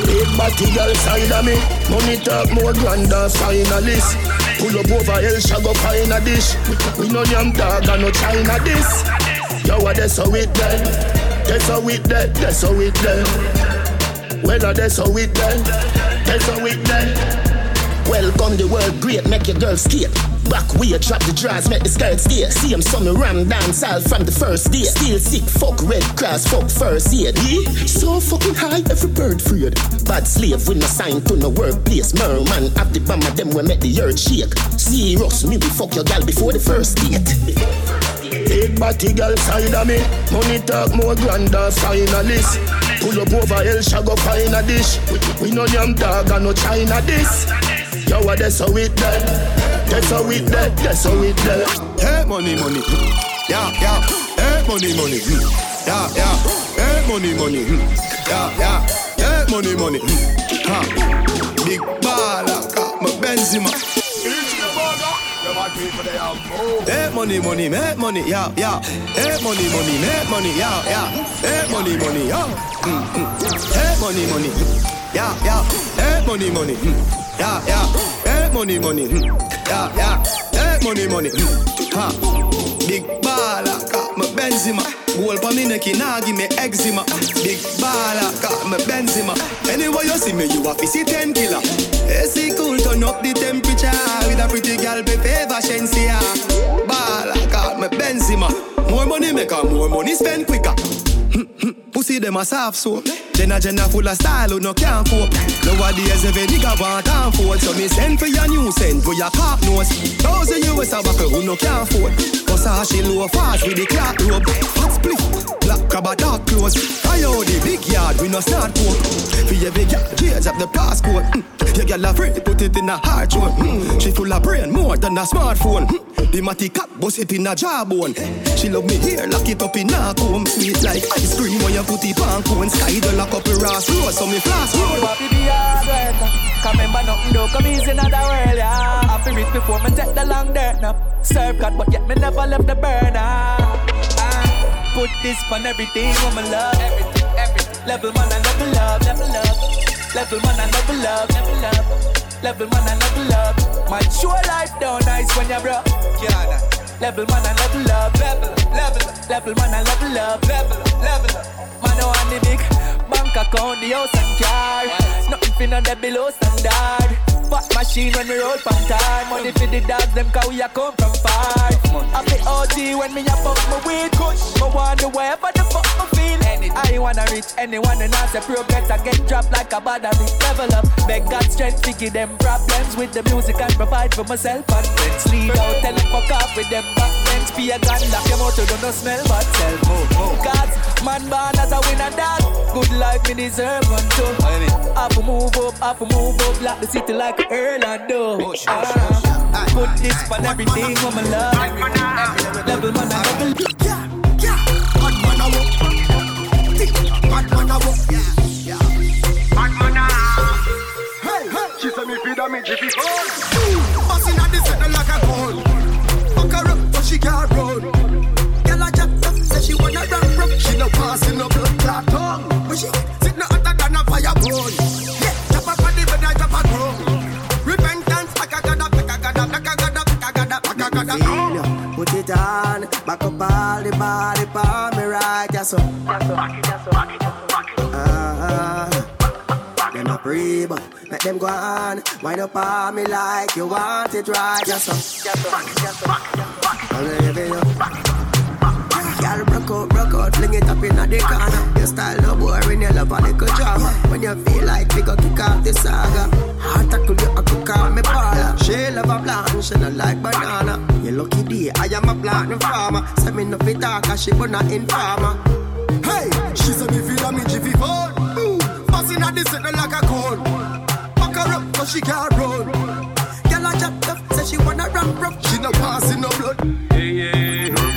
Big body girl side of me. Money talk more grand than finalist. Pull up over El Shago find a dish. We no yam dog and no China this Yo what that's how it then That's how it then That's how it then Well that's how it then That's how it then Welcome the world great, make your girl skate. Back way, drop the drawers, make the skirt stay. See him some ram dance all from the first day. Still sick, fuck red cross, fuck first aid. Yeah? So fucking high, every bird afraid. Bad slave with no sign to no workplace. Merman, have the bomb of them we make the earth shake. Serious, me we fuck your gal before the first date. Big body girl side of me Money talk more grand than finalist Pull up over El Shago find a dish We, we no yam dog and no China this Yo, what that's how it done That's how it done That's how it done Hey, money, money. Yeah, yeah. Hey, money, money. Yeah, yeah. Hey, money, money. Yeah, yeah. Hey, money, money. Ha. Big baller Got my Benzema. Hey, money, money, make money, yeah, yeah. Hey, money, money, make money, yeah, yeah. Hey, money, money, yeah. Mm, mm. Hey, money, money, yeah, yeah. Hey, money, money, mm. yeah, yeah. Hey, money, money, hmm. yeah, yeah. Hey, money, money, hmm. ha. Big baller, got my Benzema. Goal pa me neck, nah give me eczema. Big baller, got my Benzema. Anyway you see me, you a see ten killer. AC cool, turn up the temperature with a pretty girl, be favor Shensia. Baller, got my Benzema. More money make her more money spend quicker. Hmm, pussy them a soft soap. Jenna Jenna full of style who no can't cope. Nowadays every nigga want and afford. So me send for your new send for your cop nose. Thousand US a buckle who no can't afford. Cause she low fast with the clock rope. Hot split, black crab a dark clothes. I owe the big yard we no start coke. For every girl, change up the passcode. Mm. Your girl afraid, put it in a hard zone. Mm. She full of brain more than a smartphone. Mm. The matty cat bust it in a jawbone. She love me here, lock it up in a comb. Sweet like ice cream when you put it on cone. Sky the lock up the Ross Road, so me flash road. Papi be hard worker. Come remember nothing do come easy in the world, yeah. I feel rich before me take the long dirt now. Serve God, but yet me never left the burner. Put this on everything, woman love. Everything, everything. Level man, I never love, never love. Level man, I never love, never love. Level man, I never love. My sure life down nice when you're broke. Yeah, Level man, I level love. Level, level, level man, I level love. Level, level. Man, oh, I want the big bank account, the house and car. Nothing finna the below standard. Fat machine when we roll from time. Money for the dogs, them cause we come from far. I when me a fuck my weed. Kush, me wonder wherever the fuck me feel. I wanna reach anyone and ask a progress. I get dropped like a battery. Level up, beg God strength to give them problems with the music and provide for myself and friends. Lead out, tell them fuck off with them backbench. Be a gun, lock your motor, don't no smell but self. Move, move. Cause man born as a winner dog. Good life me deserve one too. Have to move up, have to move up, like the city like Earl and do. Uh, put this on everything, woman love. Level man, I level. Ah. Yeah, yeah. Hot man, I walk. Thick. Man, I walk. Yeah, yeah. Man, I Hey, hey. She said me feed her me jiffy phone. Bustin' at the center like a gun. Fuck her up, but she can't run. Girl a jack up, she wanna run rough. She no passing no blood clot tongue. When she it back up all the body for me right, yeah, so. Ah, them a pre, but make them go on. Wind up on me like you want it right, yeah, so. I'm living up. Girl, broke out, broke out, fling it up in the corner. Your style no boring, you love a little drama. When you feel like we go kick off the saga. Heart tackle you, I could call me baller. She love a blonde, she not like banana. You lucky day, I am a plant farmer. Say me no fit talk, she but not informer. Hey, she said me feel me jiffy phone. Ooh, bustin' at the center like a cone. Fuck her up, but she can't run. Girl a jack up, say she wanna run rough. She no passing no blood.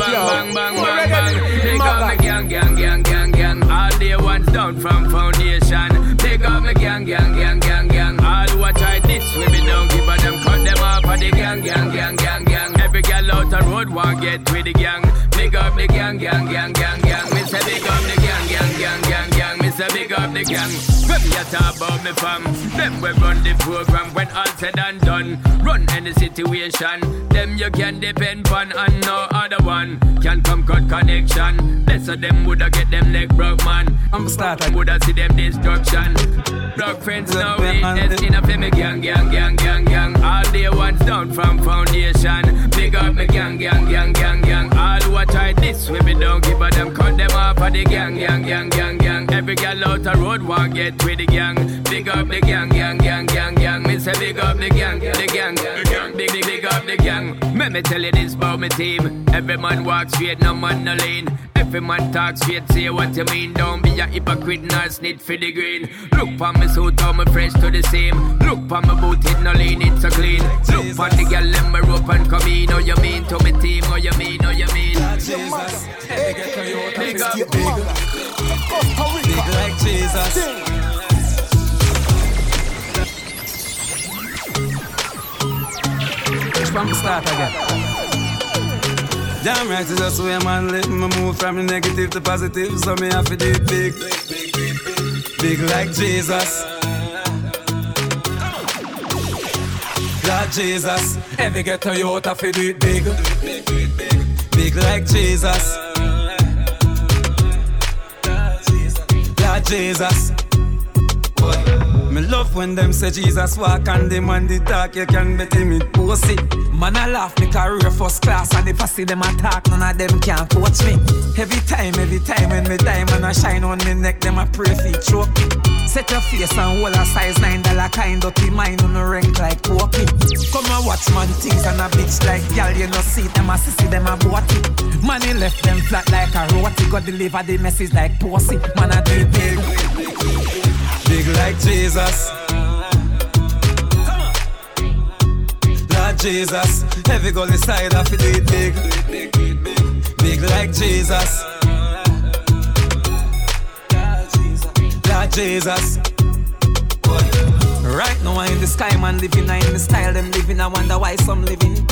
Bang, bang, bang, bang, bang. Big up me gang, gang, gang, gang, gang. All day ones down from foundation. Big up me gang, gang, gang, gang, gang. All who a try this with me don't give a them cut them off of the gang, gang, gang, gang, gang. Every girl out the road want get with the gang. Big up the gang, gang, gang, gang, gang. Me say big up the gang, gang, gang, gang, gang. Me say big up the gang. When me a talk about me fam, them we run the program when all said and done. Run any situation, them you can depend on and no other one can come cut connection. Less of them woulda get them neck broke man. I'm starting woulda see them destruction. Block friends no weakness in a me gang gang gang gang gang. All day ones down from foundation. Big up me gang gang gang gang gang. All who a try this with me don't give a them cut them off of the gang gang gang gang gang. Every girl out the road want get with the gang. Big up the gang gang gang gang gang. Me say big up the gang the gang the gang. Big big big up the gang. Let me tell you this about my team. Every man walk straight, no man no lean. Every man talk straight, say what you mean. Don't be a hypocrite, nor snitch for the green. Look on me suit, how me fresh to the same. Look on my boot, it no lean, it's so clean. Look on the girl, let me rope and come in. How you mean to me team? How you mean? How you mean? Jesus, Big up, big like Jesus. From the start again. Damn right, it's just way man live. Me move from the negative to positive, so me have to do big. Big like Jesus. Lord Jesus. Every ghetto youth have to do it big. Big like Jesus. Lord Jesus. Me love when them say Jesus walk and them on the talk, you can bet him it pussy. Man, I laugh me career first class, and if I see them attack, none of them can coach me. Every time, every time when me diamond I shine on me neck, them a pray for choke. Set your face and hold a size nine dollar kind dirty mind on the rank like poppy. Come and watch man things and a bitch like gal, you know see them a sissy, them a it. Man, left them flat like a roti, got deliver the message like pussy. Man, I do it like Jesus. Lord Jesus. Every goal inside feel it big. Big like Jesus. Lord Jesus. Right now I'm in the sky man living, I in the style them living. I wonder why some living.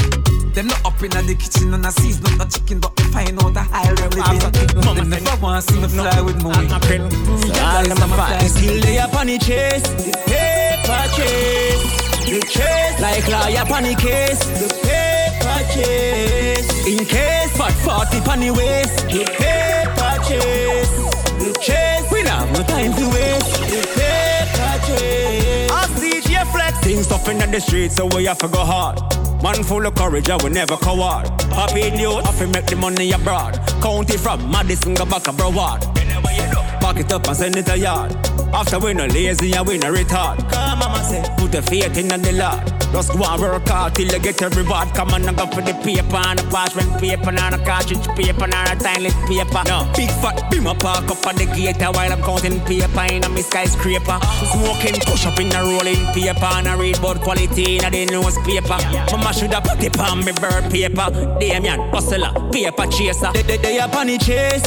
Them not up in the kitchen and I sees not the chicken, but they find out the high them living. Mama never want to see me fly with me. All them fly. Still they up on the chase, the paper chase, the chase. Like lawyer on the case, the paper chase. In case, fat forty on the waist, the paper chase, the chase. We not have no time to waste, the paper chase. I see DJ Flex. Things tough in the streets, so we have to go hard. Man full of courage, I will never coward. Happy in youth, happy make the money abroad. County from Madison, go back a Broward. Back it up and send it a yard. After we no lazy and we no retard. Come mama say, put the faith in the Lord. Just go and work hard till you get your reward. Come on and go for the paper and the parchment paper and a cartridge paper and a tiny paper. No, big fat beam up park up on the gate while I'm counting paper in a skyscraper. Smoking push up in a rolling paper and I read about quality in a the newspaper. Mama should have put it on me bird paper. Damien, hustler, paper chaser. They, they, they up on the chase,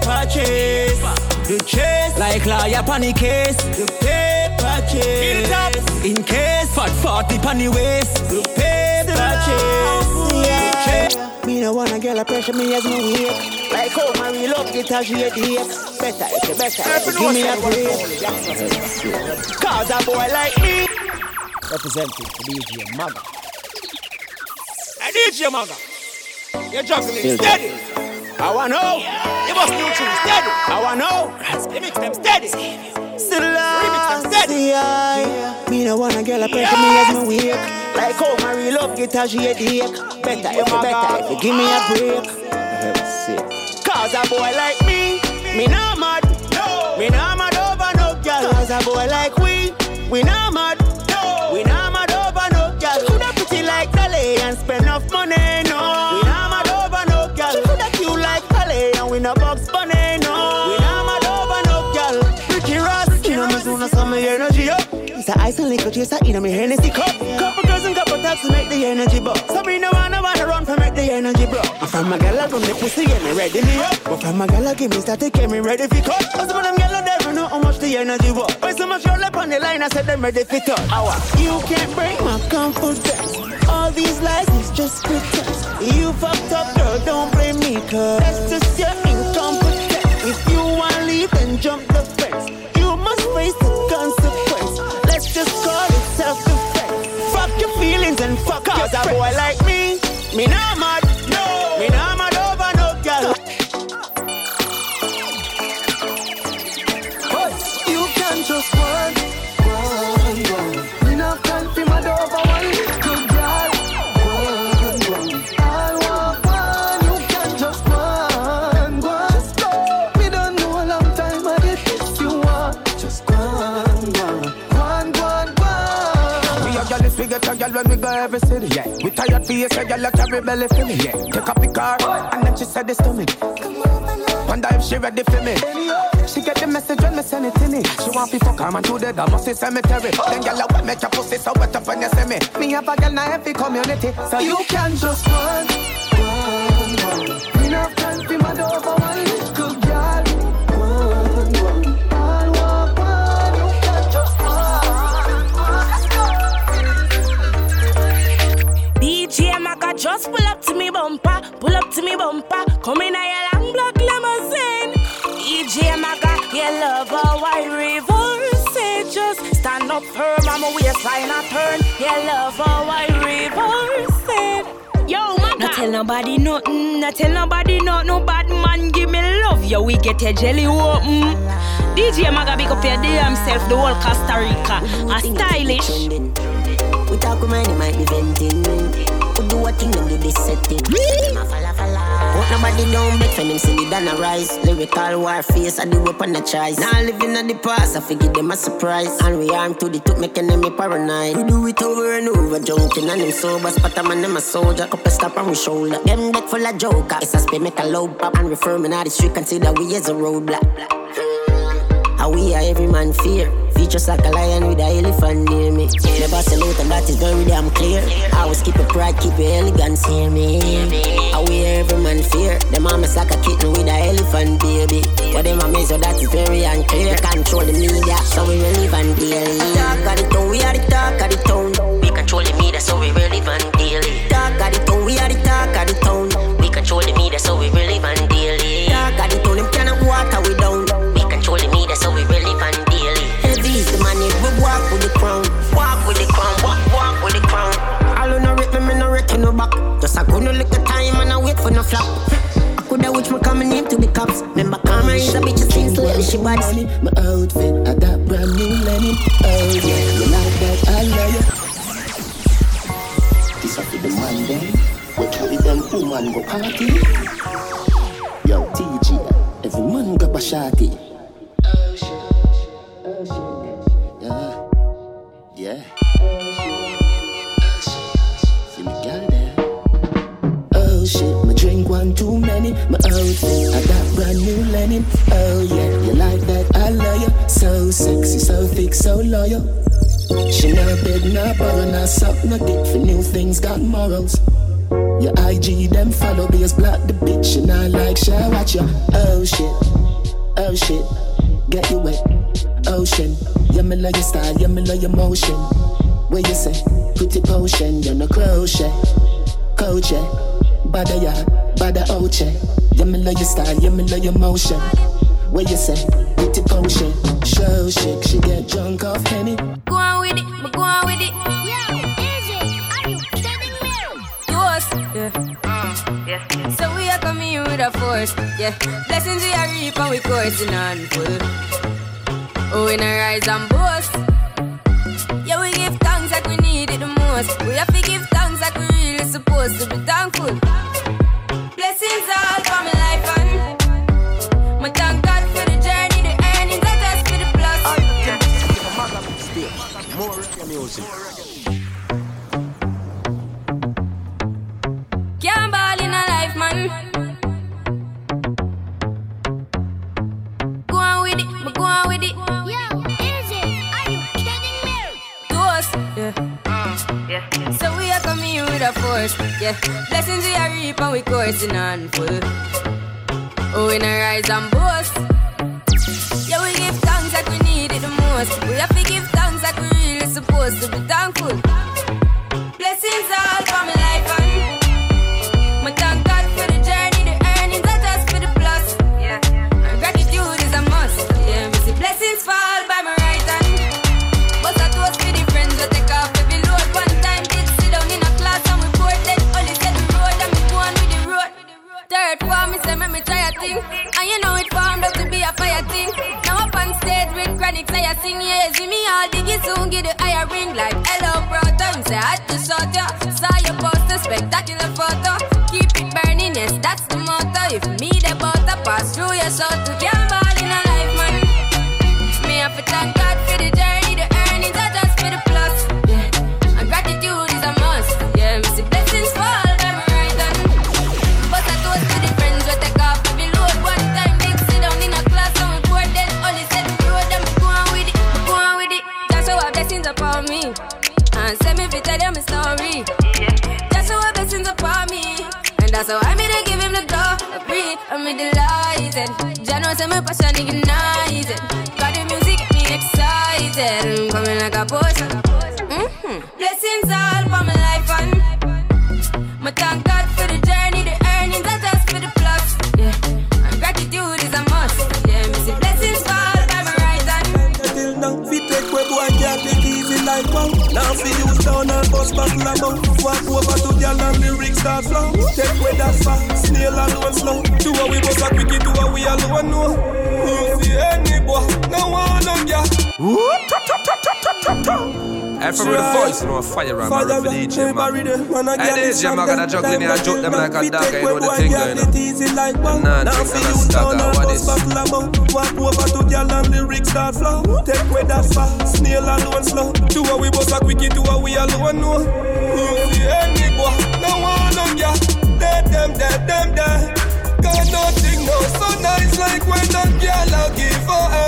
paper chase. The chase, like lawyer on the case, the paper chase. In case, fat forty on the waist, the paper chase. Yeah. Me no wanna get a pressure me as me wake. Like how my real love get a shade Better if you better, if give me a break. Cause a boy like me. Representing the DJ Maga. Hey, DJ Maga. You're juggling steady. I wanna know. You must new tunes steady. I wanna know. You mix them steady. Remix them steady. I, me no wanna get a pressure me as me wake. Like how my real love get a shade Better if you better if you give me a break. Cause a boy like me, me not mad. No. Me not mad over no girl. Cause a boy like we, we not mad. It's a liquor chaser in me Hennessy cup. Couple girls and couple taps to make the energy bub. Sabrina wanna wanna run for make the energy bro. I'm from a gal from the pussy get me ready me up. But from a gal give me static get me ready for cut. Cause of them gal never know how much the energy was. Why so much roll up on the line I said them ready for touch. Hour. You can't break my confidence. All these lies is just pretense. You fucked up girl, don't blame me cause that's just your incompetence. If you wanna leave then jump the fence. You must face the consequence. Just call it self-defense. Fuck your feelings and fuck Cause a boy like me, me not mad. Girl when we go every city, yeah. We tired for you, say girl, you carry belly for me, yeah. Take up the car, and then she said this to me. Wonder if she ready for me. She get the message when me send it to me. She want fuck her man to the Damacy cemetery. Then girl, I make your pussy so wet up when you see me. Me have a girl in every community, so You can just run, run, run. Enough time for my over one good just pull up to me bumper, pull up to me bumper, come in a your long black limousine. DJ Maga, you love how I reverse it. Just stand up firm, I'm a waistline a turn. You love how I reverse it. Yo, Maga. Not tell nobody nothing, not tell nobody not no bad man give me love. Yo, we get a jelly open. DJ Maga big up your damn self, the whole Costa Rica. A stylish. We talk with money, might be venting. We do a thing and do this setting. Them a falla falla. Put nobody down, bet for them see me than a rise. Lyrical war face, I do weapon a choice. Now living in the past, I forget them a surprise. And we arm to the tooth, make enemy paranoid. We do it over and over, junking and them sober. Spot a man, them a soldier. Couple stop on we shoulder. Them deck full of joker. It's a spin, make a load pop. And refer me now the street, consider we as a roadblock. How we are every man fear. Features like a lion with a elephant near me. Never salute and that is very damn clear. I always keep your pride, keep your elegance, hear me. How wear every man fear. Them arms like a kitten with a elephant baby. What them a measure that's very unclear. Control the media, so we relevant daily. Talk of the town, we are the talk of the town. We control the media, so we relevant daily. Talk of the town, we are the talk of the town. We control the media, so we relevant Just a gonna look the time and I wait for no flap. I coulda wish me coming name to the cops. Remember, Karma is a bitch since lately she bad. My outfit, I got brand new linen. Oh yeah, you like that? I love you. This up for the man then. We carry them woman go party. Yo, TG, every man go bashati. Oh, oh, oh, yeah, yeah. I got brand new linen. Oh yeah, you like that? I love you. So sexy, so thick, so loyal. She no beg, no borrow, no suck, no dick for new things, got morals. Your IG, them follow, be as black the bitch, and I like share watch ya. Oh shit, oh shit, get you wet, ocean. Yeah, me love your style, yeah, me love your motion. What you say? Pretty potion, you're no crochet, coach yeah. Bada ya, bada oche. Yeah, me love your style, yeah, me love your motion. What you say? With Pretty potion, show shake, she get drunk off Henny. Go on with it, but go on with it. Yo, AJ, are you kidding me? Yours, yeah. Mm, yes. So we are coming here with a force, yeah. Blessings we are reap and we coursing on full. Oh, in a rise and boast. Yeah, we give thanks like we need it the most. We have to give thanks like we really supposed to be thankful. Blessings all for my life and my thank God for the journey, the earnings, not just for the. More reggae music. Can't ball in a life, man. Yeah. Blessings we are reap and we coursing on full. Oh, in a rise and boast. Around my riff for DJ, man. And DJ, man, got a juggling here, I joke them like a dog, eh, you know the thing going on. Nah, drink and a stagger, what is? Walk over to girl and lyrics start flow. Take where that far, snail alone slow. Do what we bust a quickie, do what we alone know. You see any boy, no one of ya. Dead them, dead them, dead. Got nothing, no so nice like when that girl I give her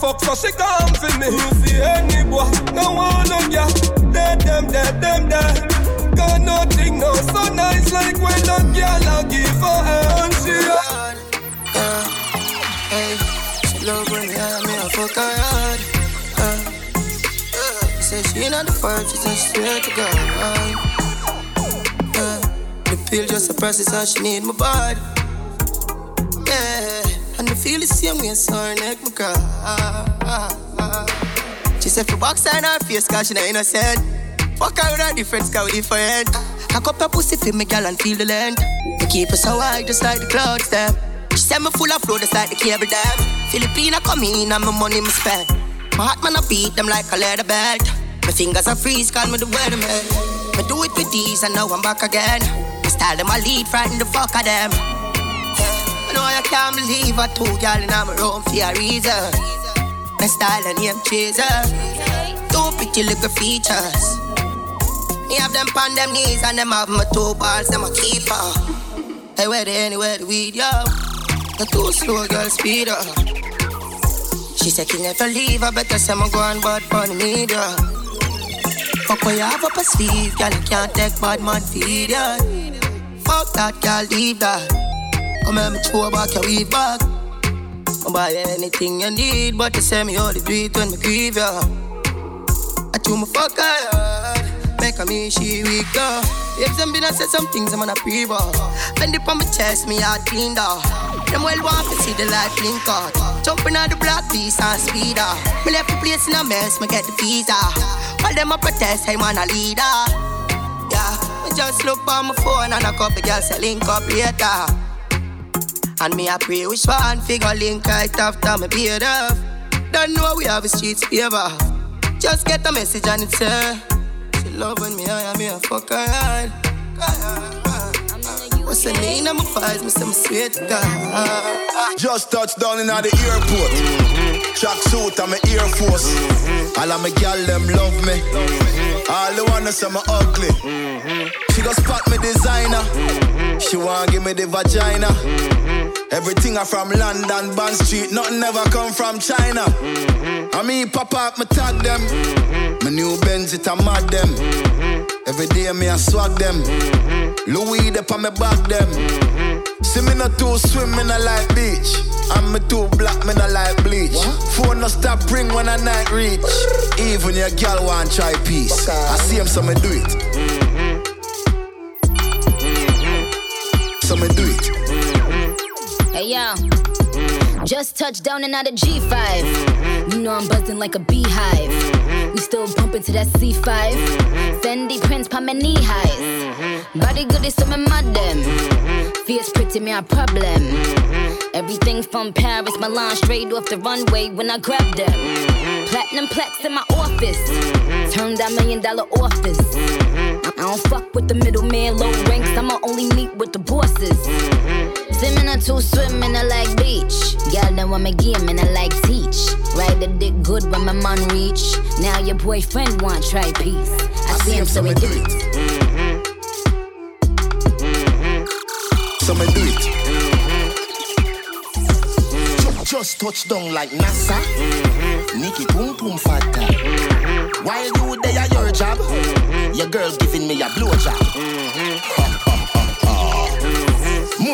fuck, so she come for me. You see any boy, no one no girl. Dead them, dead them, dead. Got nothing, no so nice like when a girl I give her hand. She. Uh, hey, she love when me, me a fuck her hard. Uh, uh, say she not the first, she said she swear to God. Uh, the pill just a process, how she need my body. Yeah, feel the same way, so her neck my cry. She said for box in her face, cause she not innocent. Fuck her with her difference, cause we different. I cup her pussy for me, girl, and feel the length. Me keep her so high, just like the clouds, them. She said me full of flow, just like the cable dam. Filipina come in and my money me spend. My heart man I beat them like a leather belt. My fingers are freeze, call me the weatherman. Me do it with these and now I'm back again. My style them I lead, frighten the fuck of them. Know I can't believe I two y'all in my room for a reason. My style and name chaser. Two pretty little features. Me have them on them knees and them have my two balls, them a keeper. Hey, where they anywhere the weed, yo? The two slow girl speed up. She said, Can never leave, I better say, I'm going bad for the media. Fuck what you have up a sleeve, girl, I can't take bad man feed ya. Fuck that, girl, leave that. Come here, me throw back your weave back. I buy anything you need, but you say me only do it when me grieve ya. I chew my fuck hard, make a me she weak though. If them been I said some things, I'm on a pre-ball. Bend it on my chest, me heart cleaned off. Them well want to see the life link out. Jumping on the block, piece and speed up. Me left the place in a mess, me get the visa. While them a protest, hey man a leader. Yeah, me just look on my phone and a couple girls say link up later. And me a pray which one figure link right after me beard up. Don't know we have a streets favor. Just get a message and it's her. She loving me, I am me a fuck her hard. What's the name of my files? Me say me sweet God. Just touched down in the airport. Track suit and my Air Force. All of my gal them love me. All the wanna say me ugly. She go spot me designer. She want give me the vagina. Everything I from London, Bond Street. Nothing ever come from China. I mean, pop up, me tag them. My new Benz, it a mad them. Every day me I swag them. Louis up on me back them. See me not too swim, me not like beach. I'm me too black, me not like bleach. Phone no stop ring when I night reach. Even your girl want try peace. I see him, so me do it. So me do it. Yo, just touched down and out of G5. You know I'm buzzing like a beehive. We still bumping to that C5. Fendi prints my knee highs. Body good is some madam. Fierce pretty me a problem. Everything from Paris, Milan, straight off the runway when I grab them. Platinum plaques in my office. Turn that million dollar office. I don't fuck with the middleman, low ranks. I'ma only meet with the bosses. Swimming or two swimming, I like beach. Girl, then want me game and I like teach. Ride the dick good when my man reach. Now your boyfriend want try peace. I, see him, so we do it. Mhm Mhm so me do it. Mhm just touch down like NASA. Mhm Nikki Pum Pum Fata. While you there at your job, your girl giving me a blowjob.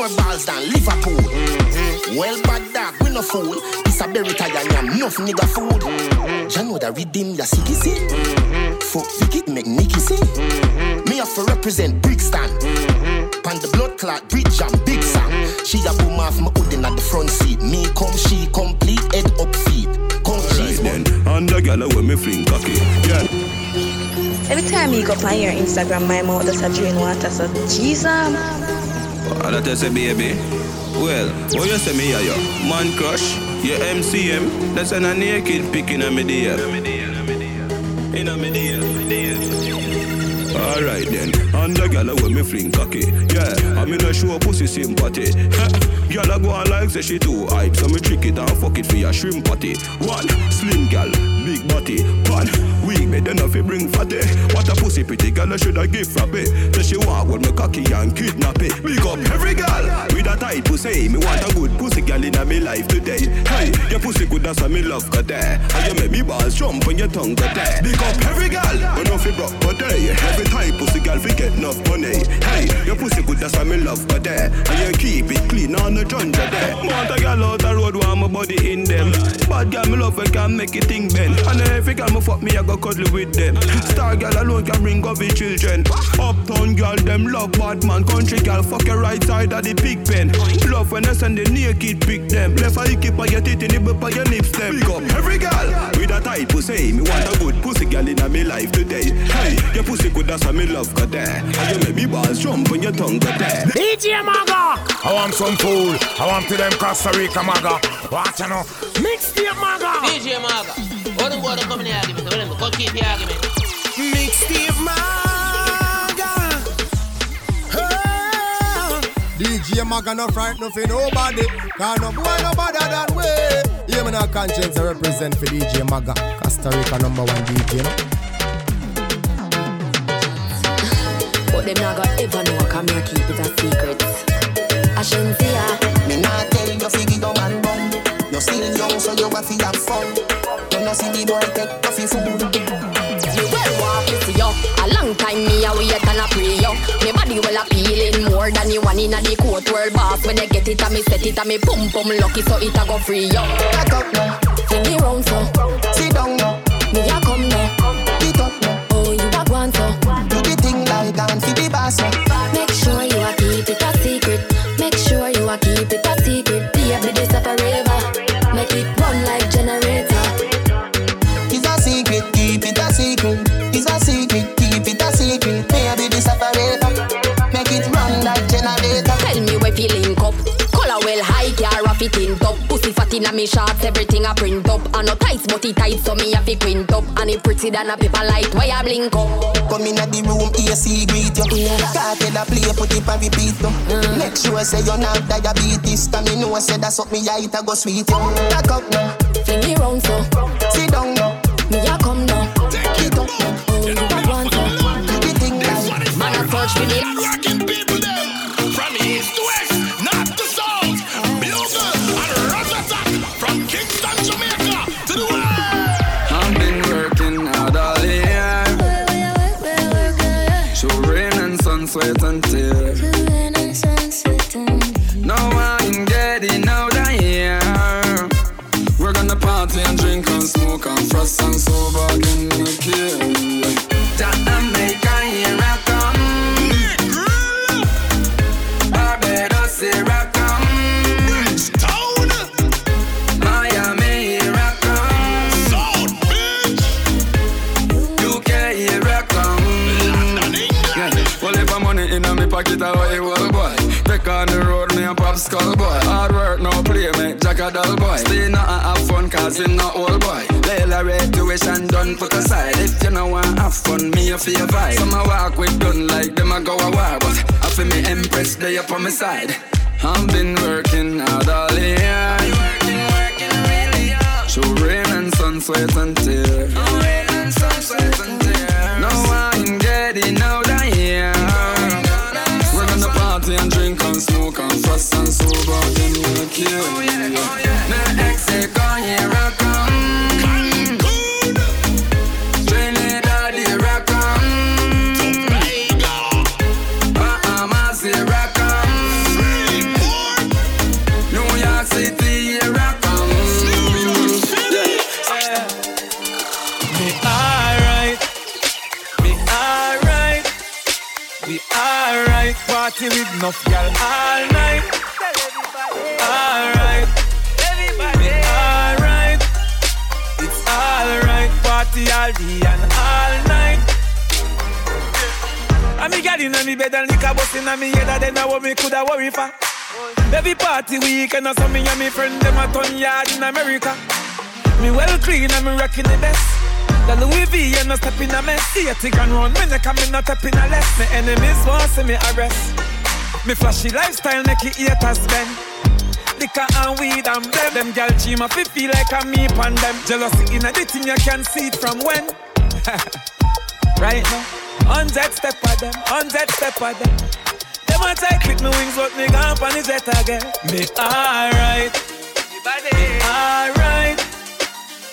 More balls than Liverpool. Mm-hmm. Well, bad dog, we no fool. This a berry tie and yam, enough nigga food. Mm-hmm. Ya know that redeem ya see see. Mm-hmm. Fuck Vicky make Nicky see. Me have to represent Brixton. Pan the blood clot bridge and big Sam. She a boom off my hood in at the front seat. Me come, she complete head up feet. Come cheese then, and the gal when me fling cocky. Yeah. Every time you go on your Instagram, my mouth does a drain water, so Jesus. All that you say, baby. Well, what you say me yo? Man crush, your MCM. That's an a naked pick in a me dear. In a me dear. Alright then, and the gal when me fling cocky. Yeah, I'm in a show pussy sympathy. Gal a go on like say she too hype, so me trick it and fuck it for your shrimp patty. One slim gal, big body. One We me then if you bring fatty. What a pussy pretty gal I shoulda give for it. So she walk with me cocky and kidnap it. Big up every gal with a tight pussy. Me want a good pussy gal in me life today. Hey, your pussy good why me love got there. And you make me balls jump on your tongue got there. Big up every gal, no fi broke but day. Every time pussy gal fi get enough money. Hey, your pussy good that's why me love got there. And you keep it clean on the junja there. Want a gal out the road want my body in them. Bad gal me love when can make it thing bend. And every gal me fuck me I go cuddle with them. Star gal alone can bring up the children. Uptown gal them love bad man. Country gal fuck your right side of the pig pen. Love when I send the naked pick them. Left eye keep on your teeth in the bump on your lips them. Big up every a tight pussy. Me want a good pussy gal in me life today. Hey, your pussy good that's why me love got there. And you make me balls jump on your tongue got there. DJ Maga. I want some fool. I want to them Costa Rica Maga. Watch you know. Mixtape Maga. DJ Maga. What them boy come in here argument? What them go keep the argument? Mixtape Maga. DJ Maga no fright no for nobody. Cause no boy no better than we. Yeah, me no conscience I represent for DJ Maga. Costa Rica number one DJ. No? But them not gonna ever know I come here keep it a secret. I shouldn't see ya. Me not tell you fi give your man bum. You still young, so you want fi have fun. You no see the boy take off your food. Me well want to see yo. A long time me a wait and a pray yo. Me body well appealing more than the one inna the court world boss. When they get it a me set it a me pum pum lucky so it a go free yo. Back up now, Fling it round so. sit down now, Me a come now. get up now. Oh you a want so. Do the thing like and fi the boss now. Pussy fat in a me shorts, everything I print up. I no tights, but it tight, so me have to print up. And it pretty than a paper light, why I blink up. Come in the room, AC greet you. Cartel a play, put it on repeat you. Mm. Make sure say you're not diabetes. Cause me know say that's what me height a go sweet you. Back up now, Fling it round so. sit down now. Me a come now. Get up now. Oh, you a want so. The thing like Man a search for me. Pocket, a here, well boy. On the road, me a pop boy. Hard work, no play, make Jack a dull boy. Stay not and fun, cause him not old boy. Layla red tuition done put aside. If you know want have fun, me a feel vibe. Some a walk with gun like them a go a war, but I feel me impressed they up on my side. I've been working hard all year. Working, working really hard. Through rain and sun, sweat and tears. Rain and sun, sweat and tears. Now I'm getting out of here. We're gonna party and drink and smoke and fuss and sober, then we'll kill. Party with enough girl all night. Alright, me alright, it's alright. Party all day and all night. And me got in me bed and liquor bust in me head. and Then I what me coulda worry for. Every party weekend, I saw me and me friend them a ton yard in America. Me well clean and me rocking the best. The Louis V, you no step in a mess. See a tick and run, me neck and me not step in a less. Me enemies want see me arrest. Me flashy lifestyle make it haters bend. Liquor and weed and blem. Them gal cheam up, it feel like I'm me pan them. Jealousy in a thing you can see it from when. right now, hundred step of them, hundred step of them. Them a tight clip me wings, but me gone on the jet again. Me alright, me alright,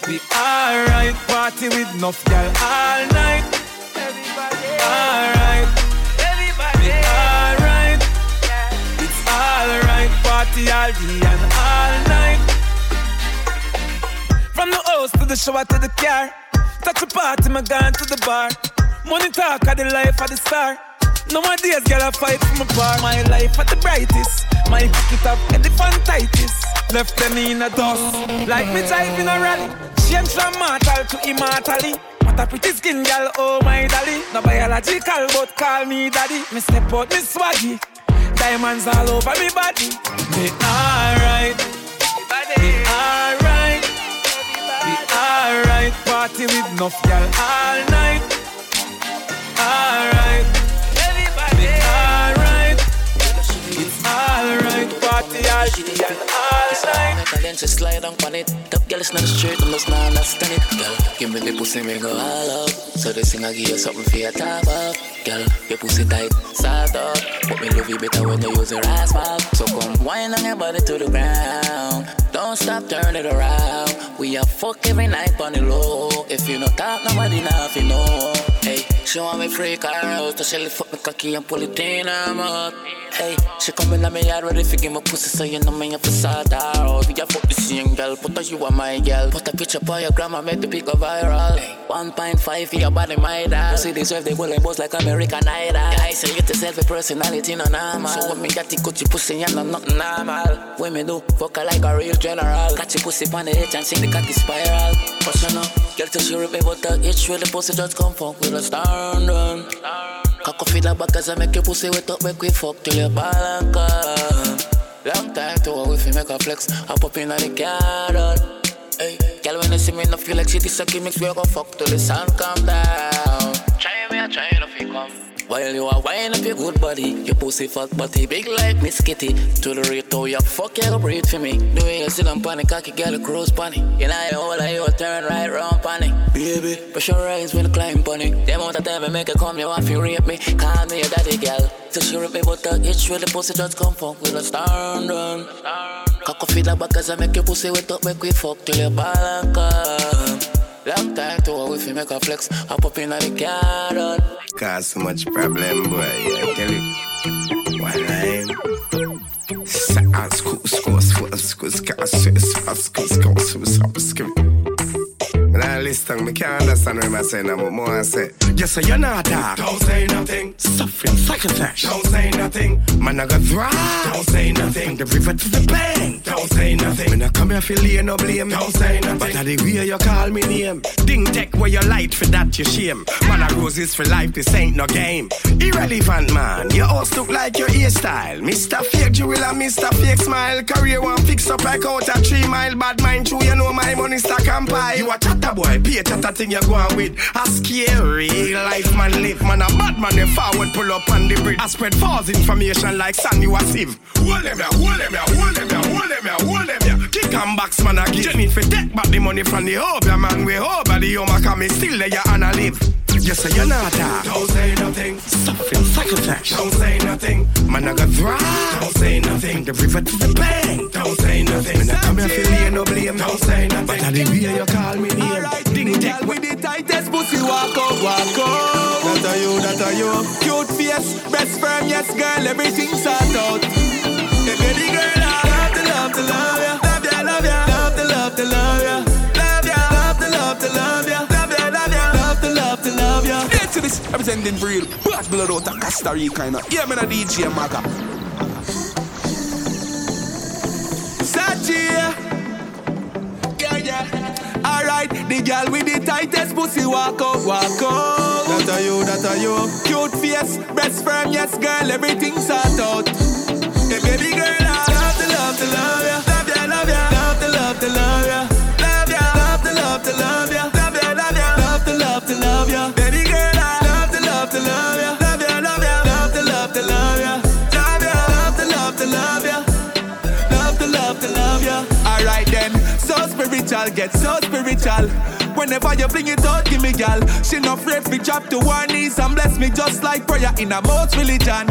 we alright. Party with enough gal all night. Everybody alright, party all day and all night. From the house to the shower to the car. Touch a party, my gone to the bar. Money talk of the life of the star. No more days, girl, I fight for my bar. My life at the brightest. My pocket up elephantitis. Left them in a dust. Like me type in a rally. Change from mortal to immortally. What a pretty skin, girl, oh my dolly. No biological, but call me daddy. Me step out, me swaggy. Diamonds all over me body. Me alright. Me alright. We alright. Party with enough girl all night. Alright. Everybody alright. It's alright. Party all day and. Then she slide on on it. Top girl is not straight, and just not understand it. Girl, give me the pussy, me go all up. So this thing I give you something for your top up. Girl, your pussy tight, salt up. But me love you better when you use your ass mouth. So come wine on your body to the ground. Don't stop, turn it around. We are fuck every night on the low. If you not talk, nobody if you know. Hey, she want me freak her out. So she lift up me cocky and pull it in her mouth. Hey, she come in at me yard ready to give me pussy, so you know me to sort her out. We a fuck the same girl, put her you are my girl. Put a picture for your grandma, make the pic go viral. Hey, 1.5 for your body, my dad. Pussy deserve the golden boss like American Idol. Guys, say you yourself a personality, no normal. So when me got the coochie pussy, and I'm not normal. Me do, fuck her like a real general. Catch your pussy on the edge and see the cocky spiral. But you know, girl, to sure me but the itch where the pussy just come fuck with a star and run. Cock off in the back as I make your pussy wet up, make we fuck till your ball and come. Long time to a if you make a flex, I pop in on the garden. Hey, girl, when you see me, no feel like shit, it's a gimmicks, we go fuck till the sun come down. Try me, I try if you come. While you are winding up your good body, your pussy fat body big like Miss Kitty. To the rate how you fuck, you go breathe for me. Way you sit on panic, cocky girl, cruise panic. You know you hold you turn right round panic. Baby, pressurize when you climb panic. Them out of time, I make it come, you want to rape me. Call me your daddy girl. So she rip me, but the itch where the pussy just come from. With a star and run. Cock off in the back as I make your pussy wet up, make we fuck till your ball and come. Long time to a if you make a flex, I pop in the garden. Cause so much problem, boy. Yeah, I tell you. One line. Sa- sku- sku- sku- sku- ska- su- sa- sku- sku- su- sa- sku- When I listen, me can't understand what I'm saying, but more I say. Just say you're not talk. Don't say nothing. Suffering sacrifice. Don't say nothing. Man, I got thrive. Don't say nothing. From the river to the bank. Don't say nothing. When I come here, feel lay no blame. Don't say nothing. But I the way you call me name. Ding tech where you light for that you shame. Man, I roses for life, this ain't no game. Irrelevant man, your house look like your hairstyle. Mr. Fake jewel and Mr. Fake smile. Career one fix up like out a three mile. Bad mind true, you know my money stack and pile. You a chatter boy, pay a chatter thing you go on with. A scary life man live. Man a bad man, you forward pull up on the bridge. I spread false information like San you a sieve. Hold them ya, hold them ya, hold them ya, hold them ya, hold them ya. Kick and box man a give. You need to take back the money from the hub, ya man. We hub, the home come still there, you and a live. You say you're not talk. Don't say nothing. Suffering sacrifice. Don't say nothing. Man, I got thrive. Don't say nothing. The river to the bank. Don't say nothing. When I come here, feel you no blame. Don't say nothing. But I the way you call me name. Alright, Ding girl with the tightest pussy walk out, walk out. That are you, that are you. Cute face, best friend, yes girl, everything sort out. If you're the girl, I love to love to love ya, love ya, love ya, love to love to love ya, love ya, love to love to love ya, love ya, love ya, love to love to love ya. Hey, to this representing real bad blood out of Costa Rica, you know. Yeah, man, a DJ Maga. The girl with the tightest pussy walk out, walk out. That are you, that are you. Cute face, best friend, yes girl, everything sort out. Hey, baby girl, I love to love to love ya, love ya, love ya, love to love to love ya, love ya, love to love to love ya, love ya, love ya, love to get so spiritual. Whenever you bring it out, give me gal. She not afraid to drop to her knees and bless me just like prayer in a most religion.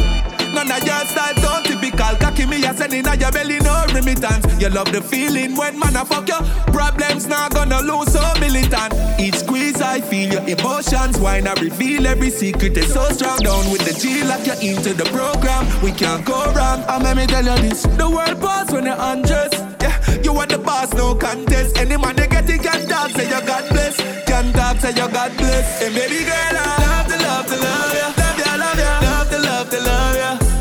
None of your style don't typical. Cocky me a sending out your belly, no remittance. You love the feeling when man a fuck you. Problems not gonna lose so militant. Each squeeze I feel your emotions. Why not reveal every secret is so strong? Down with the G like you're into the program. We can't go wrong. And let me tell you this: the world pause when you're undressed. Yeah, you are the boss, no contest. Any man they it can talk, say you God bless. Can talk, say you God bless. Hey, baby girl, I love to love to love ya, love ya, love ya, love to love to love ya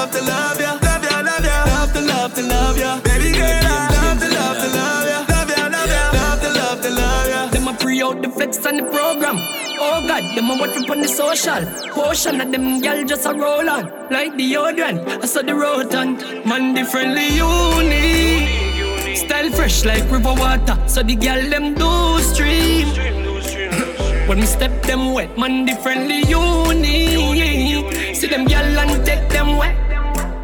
love to love ya, love ya, love ya, love to love to love ya. Baby girl, I love to love to love ya, love ya, love ya, love to love to love ya. A pre out the flex on the program. Oh God, them a watch up on the social. Portion of them gal just a roll on like deodorant. I saw the rotant, man differently unique. Style fresh like river water, so the gal them do stream. when me step them wet, man differently unique. See them gal and take them wet.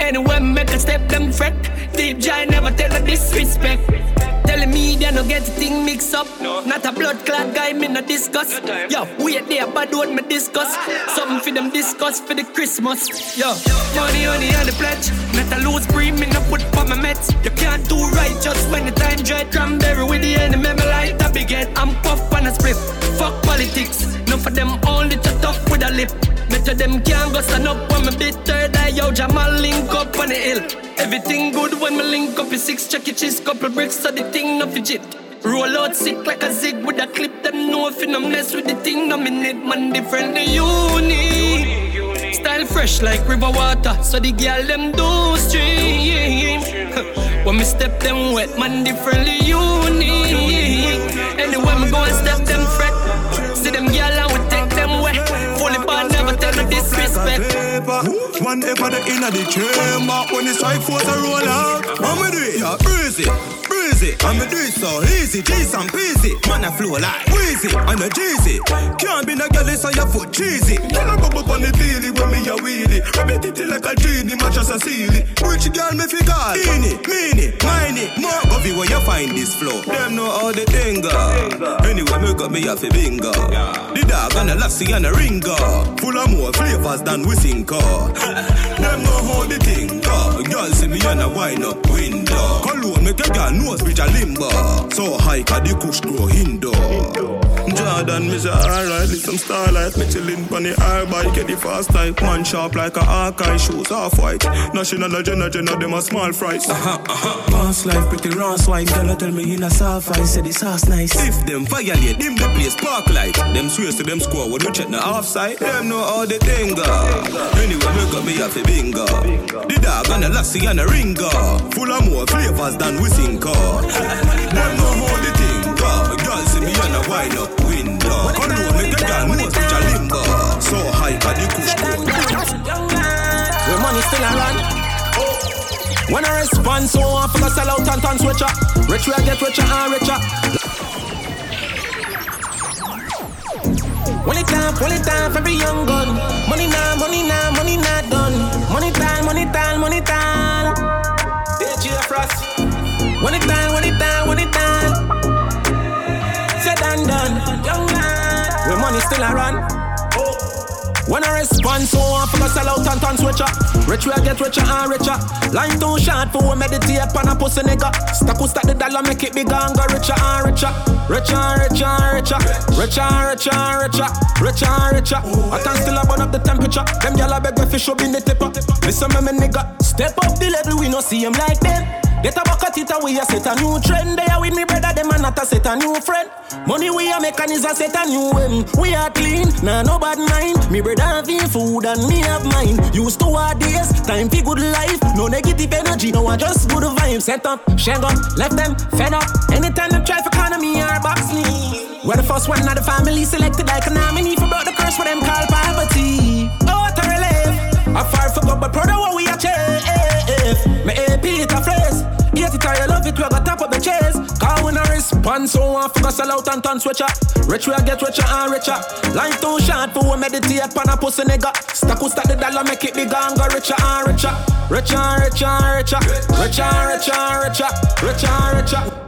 Anyway, make a step them fret. Deep Jai never tell a disrespect. Telling me they no get the thing mixed up. No. Not a blood clot guy, me no discuss. Yo, wait there, bad word me discuss. Something for them discuss for the Christmas. Yo, money, honey, on the pledge. Not a loose breed, me no put for my meds. You can't do right just when the time dread. Cranberry with the enemy, me light a big head. I'm puff on a split. Fuck politics. None for them only to tough with a lip. Better them can't go stand up when me bitter die. Yo, Jamal link up on the hill. Everything good when me link up. Six chucky cheese, couple bricks, so the thing no fidget. Roll out sick like a zig with a clip. Them know if no mess with the thing. No minute man different the uni. Style fresh like river water, so the girl them do stream. when me step them wet, man differently unique. Anyway, me go and step them fret. See them girl and we take them wet. Fully bad, me disrespect. One day for the inner the chamber. When the strike force a roll out. I'ma do it, yeah, breezy Breezy, I'ma do it so easy G's and peasy, man I flow like Wheezy I'm a Jeezy, can't be no girl so your foot cheesy Can I bubble on the daily when me a wheelie? Rabbit it like a genie, match as a sealy. Rich girl me fi call. Beanie, meanie, miney More coffee where you find this flow. Them know how the thing go Anyway me got me a fi bingo. The dog and the lassie and the ringer Full of more flavors than we sing car Them know how the thing go. Girl see me and a wine up window. Cologne make a girl nose reach a limbo. So high ca the kush grow indoor Jordan, me say alright, listen starlight Me chillin' pon the air bike, get the fast type Man sharp like a Hawkeye, shoes half white. National agenda, agenda, them a small fries uh-huh, uh-huh. Boss life, pretty Ross white Girl, tell me in a soft ice, say the sauce nice. If them violate, them the place park light. Them swears to them score when we check the offside. Them know how the thing go Anyway, me got me off a bingo. The dog and the lassie and the ringer. Full of more flavors than we sing car Them know how the thing go Girl see me and a wine up limbo So high, money still a when I respond, so I forgot sell out and turn switcher. Rich will get richer and richer. When it time, when it time for every young gun. Money now, money now, money not done. Money time, money time, money time. DJ Frost. When it time, A run. When I respond, so I forgot sell out and turn switcher. Rich will get richer and richer. Line too short for we meditate on a pussy nigga. Stack who stack the dollar, make it bigger and go richer and richer. Richer and richer and richer. Richer and richer and richer. Richer and richer. I can still burn up the temperature. Them gyal beg me fish up in the tipper. Listen me, me nigga. Step up the level, we no see him like them. Get a bucket it away, a set a new trend. They are with me brother, them and not a set a new friend. Money we a make and is a set a new em. We are clean, nah no bad mind. Me brother have him food and me have mine. Used to our days, time for good life. No negative energy, no I just good vibes. Set up, shang up, left them fed up. Anytime them try for me or box me. We're the first one of the family selected like a nominee for brought the curse for them call poverty. Oh, to relive. I far for God, but proud of what we achieve. Me AP it a phrase. Hate it you love it, we got top of the chase. When so I focus sell out and turn switcher. Rich we a get richer and richer. Life too short for we meditate on a pussy nigga. Stack who stack the dollar, make it bigger and go richer and richer. Richer and richer and richer. Richer and richer and richer. Richer and richer.